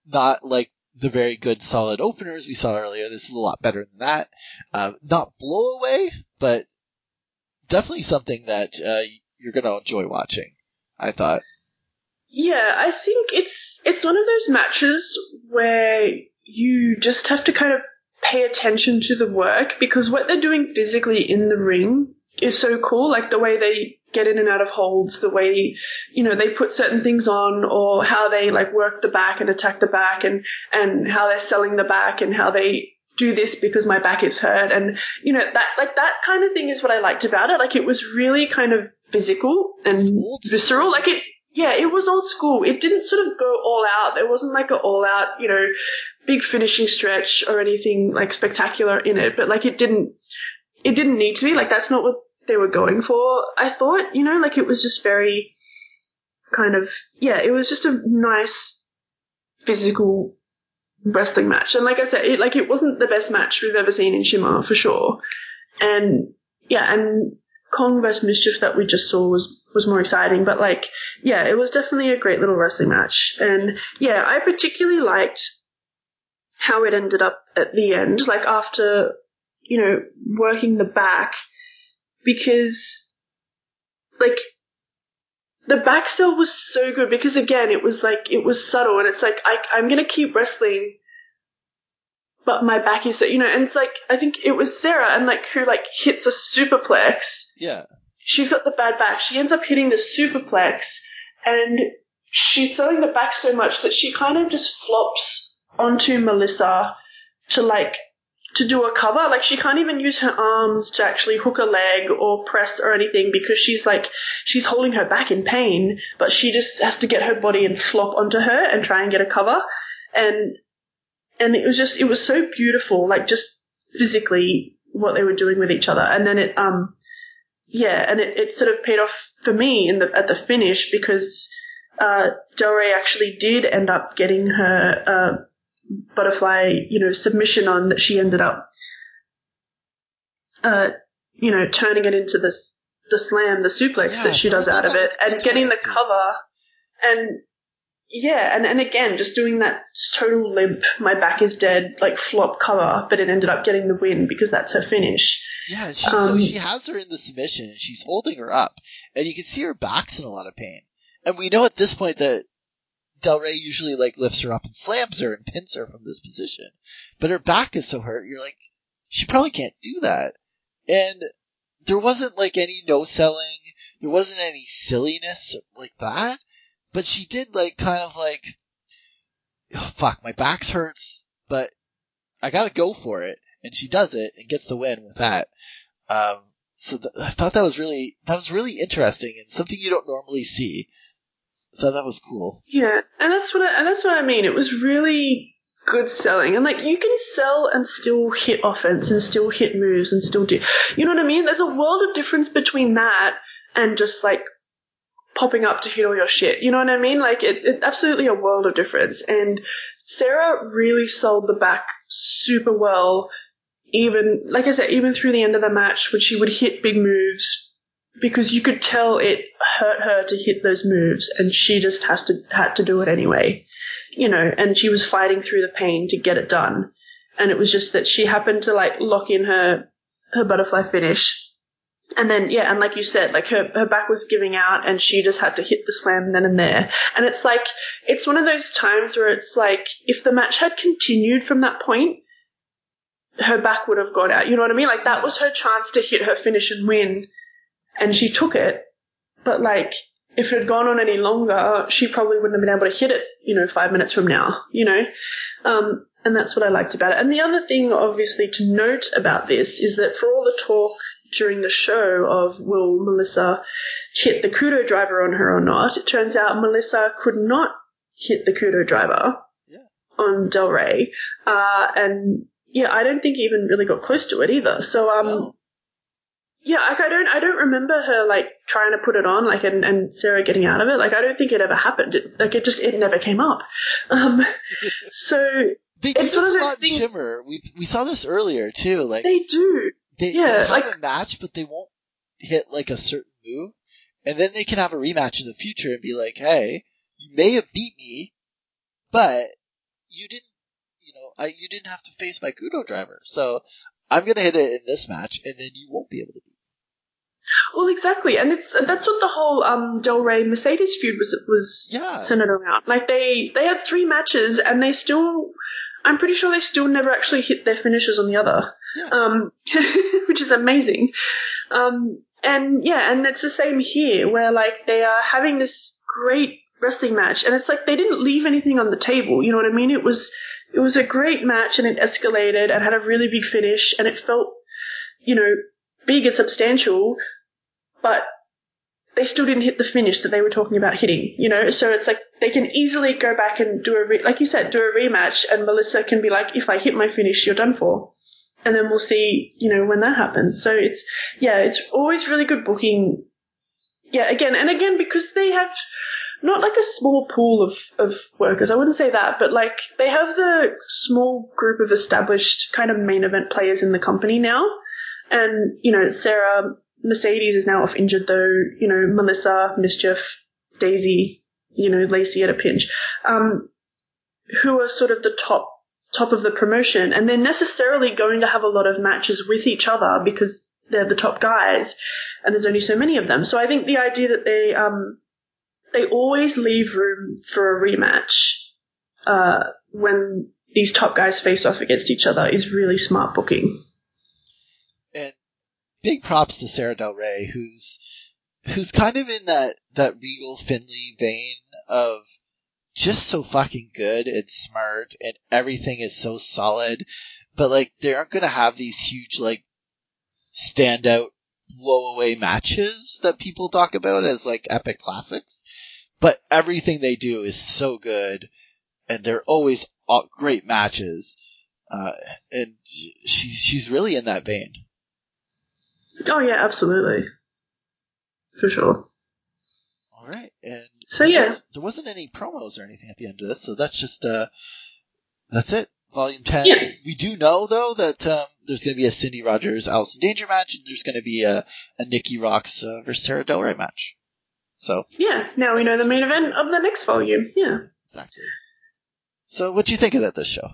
not like the very good, solid openers we saw earlier. This is a lot better than that. Um, not blow away, but definitely something that uh, you're gonna enjoy watching. I thought. Yeah, I think it's it's one of those matches where you just have to kind of pay attention to the work because what they're doing physically in the ring is so cool. Like the way they get in and out of holds, the way you know they put certain things on, or how they like work the back and attack the back, and and how they're selling the back, and how they do this because my back is hurt, and you know that like that kind of thing is what I liked about it. Like it was really kind of physical and visceral. Like it, yeah, it was old school. It didn't sort of go all out. There wasn't like an all out, you know, big finishing stretch or anything like spectacular in it. But like it didn't, it didn't need to be. Like that's not what they were going for. I thought, you know, like it was just very kind of, yeah, it was just a nice physical wrestling match. And like I said, it like it wasn't the best match we've ever seen in Shimmer for sure. And yeah, and Kong vs MsChif that we just saw was was more exciting. But like, yeah, it was definitely a great little wrestling match. And yeah, I particularly liked how it ended up at the end, like after you know working the back, because like the back sell was so good because again it was like it was subtle and it's like I I'm gonna keep wrestling but my back is so you know and it's like I think it was Sarah and like who like hits a superplex Yeah. she's got the bad back. She ends up hitting the superplex, and she's selling the back so much that she kind of just flops onto Melissa to like to do a cover. Like she can't even use her arms to actually hook a leg or press or anything because she's like she's holding her back in pain, but she just has to get her body and flop onto her and try and get a cover. And and it was just it was so beautiful, like just physically what they were doing with each other. And then it um yeah, and it, it sort of paid off for me in the at the finish because uh, Del Rey actually did end up getting her uh, butterfly, you know, submission on that she ended up, uh, you know, turning it into this the slam, the suplex Yeah, that she so does out of it, and getting the cover, and yeah, and and again, just doing that total limp, my back is dead, like flop cover, but it ended up getting the win because that's her finish. Yeah, she, so Um, she has her in the submission and she's holding her up, and you can see her back's in a lot of pain. And we know at this point that Del Rey usually like lifts her up and slams her and pins her from this position, but her back is so hurt. You're like, she probably can't do that. And there wasn't like any no selling, there wasn't any silliness like that, but she did like kind of like, oh, fuck, my back's hurts, but I gotta go for it. And she does it and gets the win with that. Um, so th- I thought that was really, that was really interesting and something you don't normally see. So that was cool. Yeah, and that's what I, and that's what I mean. It was really good selling, and like you can sell and still hit offense and still hit moves and still do. You know what I mean? There's a world of difference between that and just like popping up to hit all your shit. You know what I mean? Like it, it absolutely a world of difference. And Sarah really sold the back super well. Even like I said, even through the end of the match when she would hit big moves because you could tell it hurt her to hit those moves and she just has to had to do it anyway you know, and she was fighting through the pain to get it done. And it was just that she happened to like lock in her her butterfly finish. And then yeah, and like you said, like her her back was giving out and she just had to hit the slam then and there. And it's like it's one of those times where it's like if the match had continued from that point, her back would have gone out. You know what I mean? Like that was her chance to hit her finish and win, and she took it. But like, if it had gone on any longer, she probably wouldn't have been able to hit it. You know, five minutes from now. You know, um, and that's what I liked about it. And the other thing, obviously, to note about this is that for all the talk during the show of will Melissa hit the kudo driver on her or not, it turns out Melissa could not hit the kudo driver Yeah. on Del Rey, uh, and yeah, I don't think he even really got close to it either. So um, No. Yeah, like I don't I don't remember her like trying to put it on like and, and Sarah getting out of it. Like I don't think it ever happened. It, like it just it never came up. Um, so They do It's one this of a those lot things- Shimmer. We we saw this earlier too. Like they do. they, yeah, have like- a match, but they won't hit like a certain move, and then they can have a rematch in the future and be like, "Hey, you may have beat me, but you didn't, you know, I you didn't have to face my kudo driver, so I'm gonna hit it in this match, and then you won't be able to beat." Well, exactly, and it's that's what the whole um, Del Rey Mercedes feud was was Yeah. centered around. Like they they had three matches, and they still, I'm pretty sure they still never actually hit their finishes on the other, Yeah. um, which is amazing. Um, and yeah, and it's the same here, where like they are having this great wrestling match, and it's like they didn't leave anything on the table. You know what I mean? It was it was a great match, and it escalated and had a really big finish, and it felt, you know, big and substantial, but they still didn't hit the finish that they were talking about hitting, you know? So it's like they can easily go back and do a, re- like you said, do a rematch and Melissa can be like, if I hit my finish, you're done for. And then we'll see, you know, when that happens. So it's, yeah, it's always really good booking. Yeah, again, and again, because they have not like a small pool of, of workers, I wouldn't say that, but like they have the small group of established kind of main event players in the company now. And, you know, Sarah, Mercedes is now off injured though, you know, Melissa, MsChif, Daizee, you know, Lacey at a pinch, um, who are sort of the top, top of the promotion. And they're necessarily going to have a lot of matches with each other because they're the top guys and there's only so many of them. So I think the idea that they, um, they always leave room for a rematch, uh, when these top guys face off against each other is really smart booking. and big props to Sarah Del Rey, who's who's kind of in that that Regal Finlay vein of just so fucking good and smart, and everything is so solid. But like, they aren't gonna have these huge like standout blow away matches that people talk about as like epic classics. But everything they do is so good, and they're always great matches. Uh, and she, she's really in that vein. Oh yeah, absolutely. For sure. All right, and So, there yeah. was- there wasn't any promos or anything at the end of this, so that's just uh, that's it. Volume ten. Yeah. We do know though that um, there's going to be a Cindy Rogers Allison Danger match, and there's going to be a, a Nikki Roxx uh, versus Sarah Del Rey match. So Yeah, now we know the main event of the next volume. Yeah. exactly. So what do you think of that this show?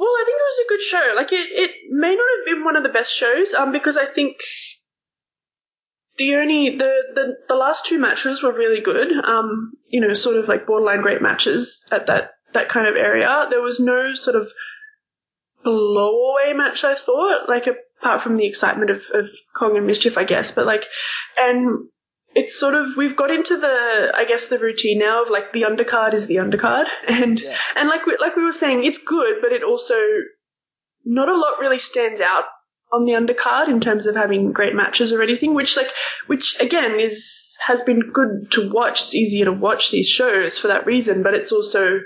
Well, I think it was a good show. Like it, it may not have been one of the best shows, um, because I think the only the, the the last two matches were really good. Um, you know, sort of like borderline great matches at that that kind of area. There was no sort of blowaway match. I thought, like apart from the excitement of of Kong and MsChif, I guess. But like, and it's sort of we've got into the I guess the routine now of like the undercard is the undercard, and Yeah. and like we, like we were saying, it's good, but it also not a lot really stands out on the undercard in terms of having great matches or anything. Which like which again is has been good to watch. It's easier to watch these shows for that reason, but it's also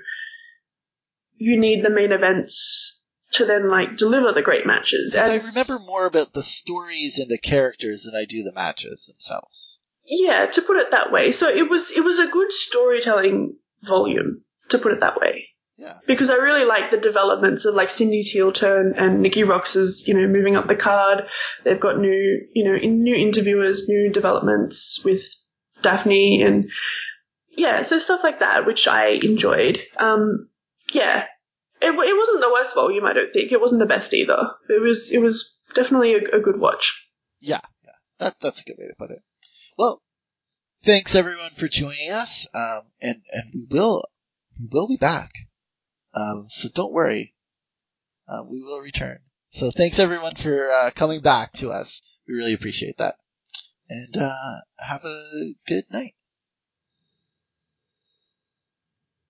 you need the main events to then like deliver the great matches. And I remember more about the stories and the characters than I do the matches themselves. Yeah, to put it that way. So it was it was a good storytelling volume, to put it that way. Yeah. because I really like the developments of like Cindy's heel turn and Nikki Roxx's, you know, moving up the card. They've got new, you know, in, new interviewers, new developments with Daffney and yeah, so stuff like that, which I enjoyed. Um, yeah, it, it wasn't the worst volume, I don't think. It wasn't the best either. It was it was definitely a, a good watch. Yeah, yeah. That, that's a good way to put it. Well, thanks everyone for joining us. Um, and, and we will, we will be back. Um, so don't worry. Uh, we will return. So thanks everyone for, uh, coming back to us. We really appreciate that. And, uh, have a good night.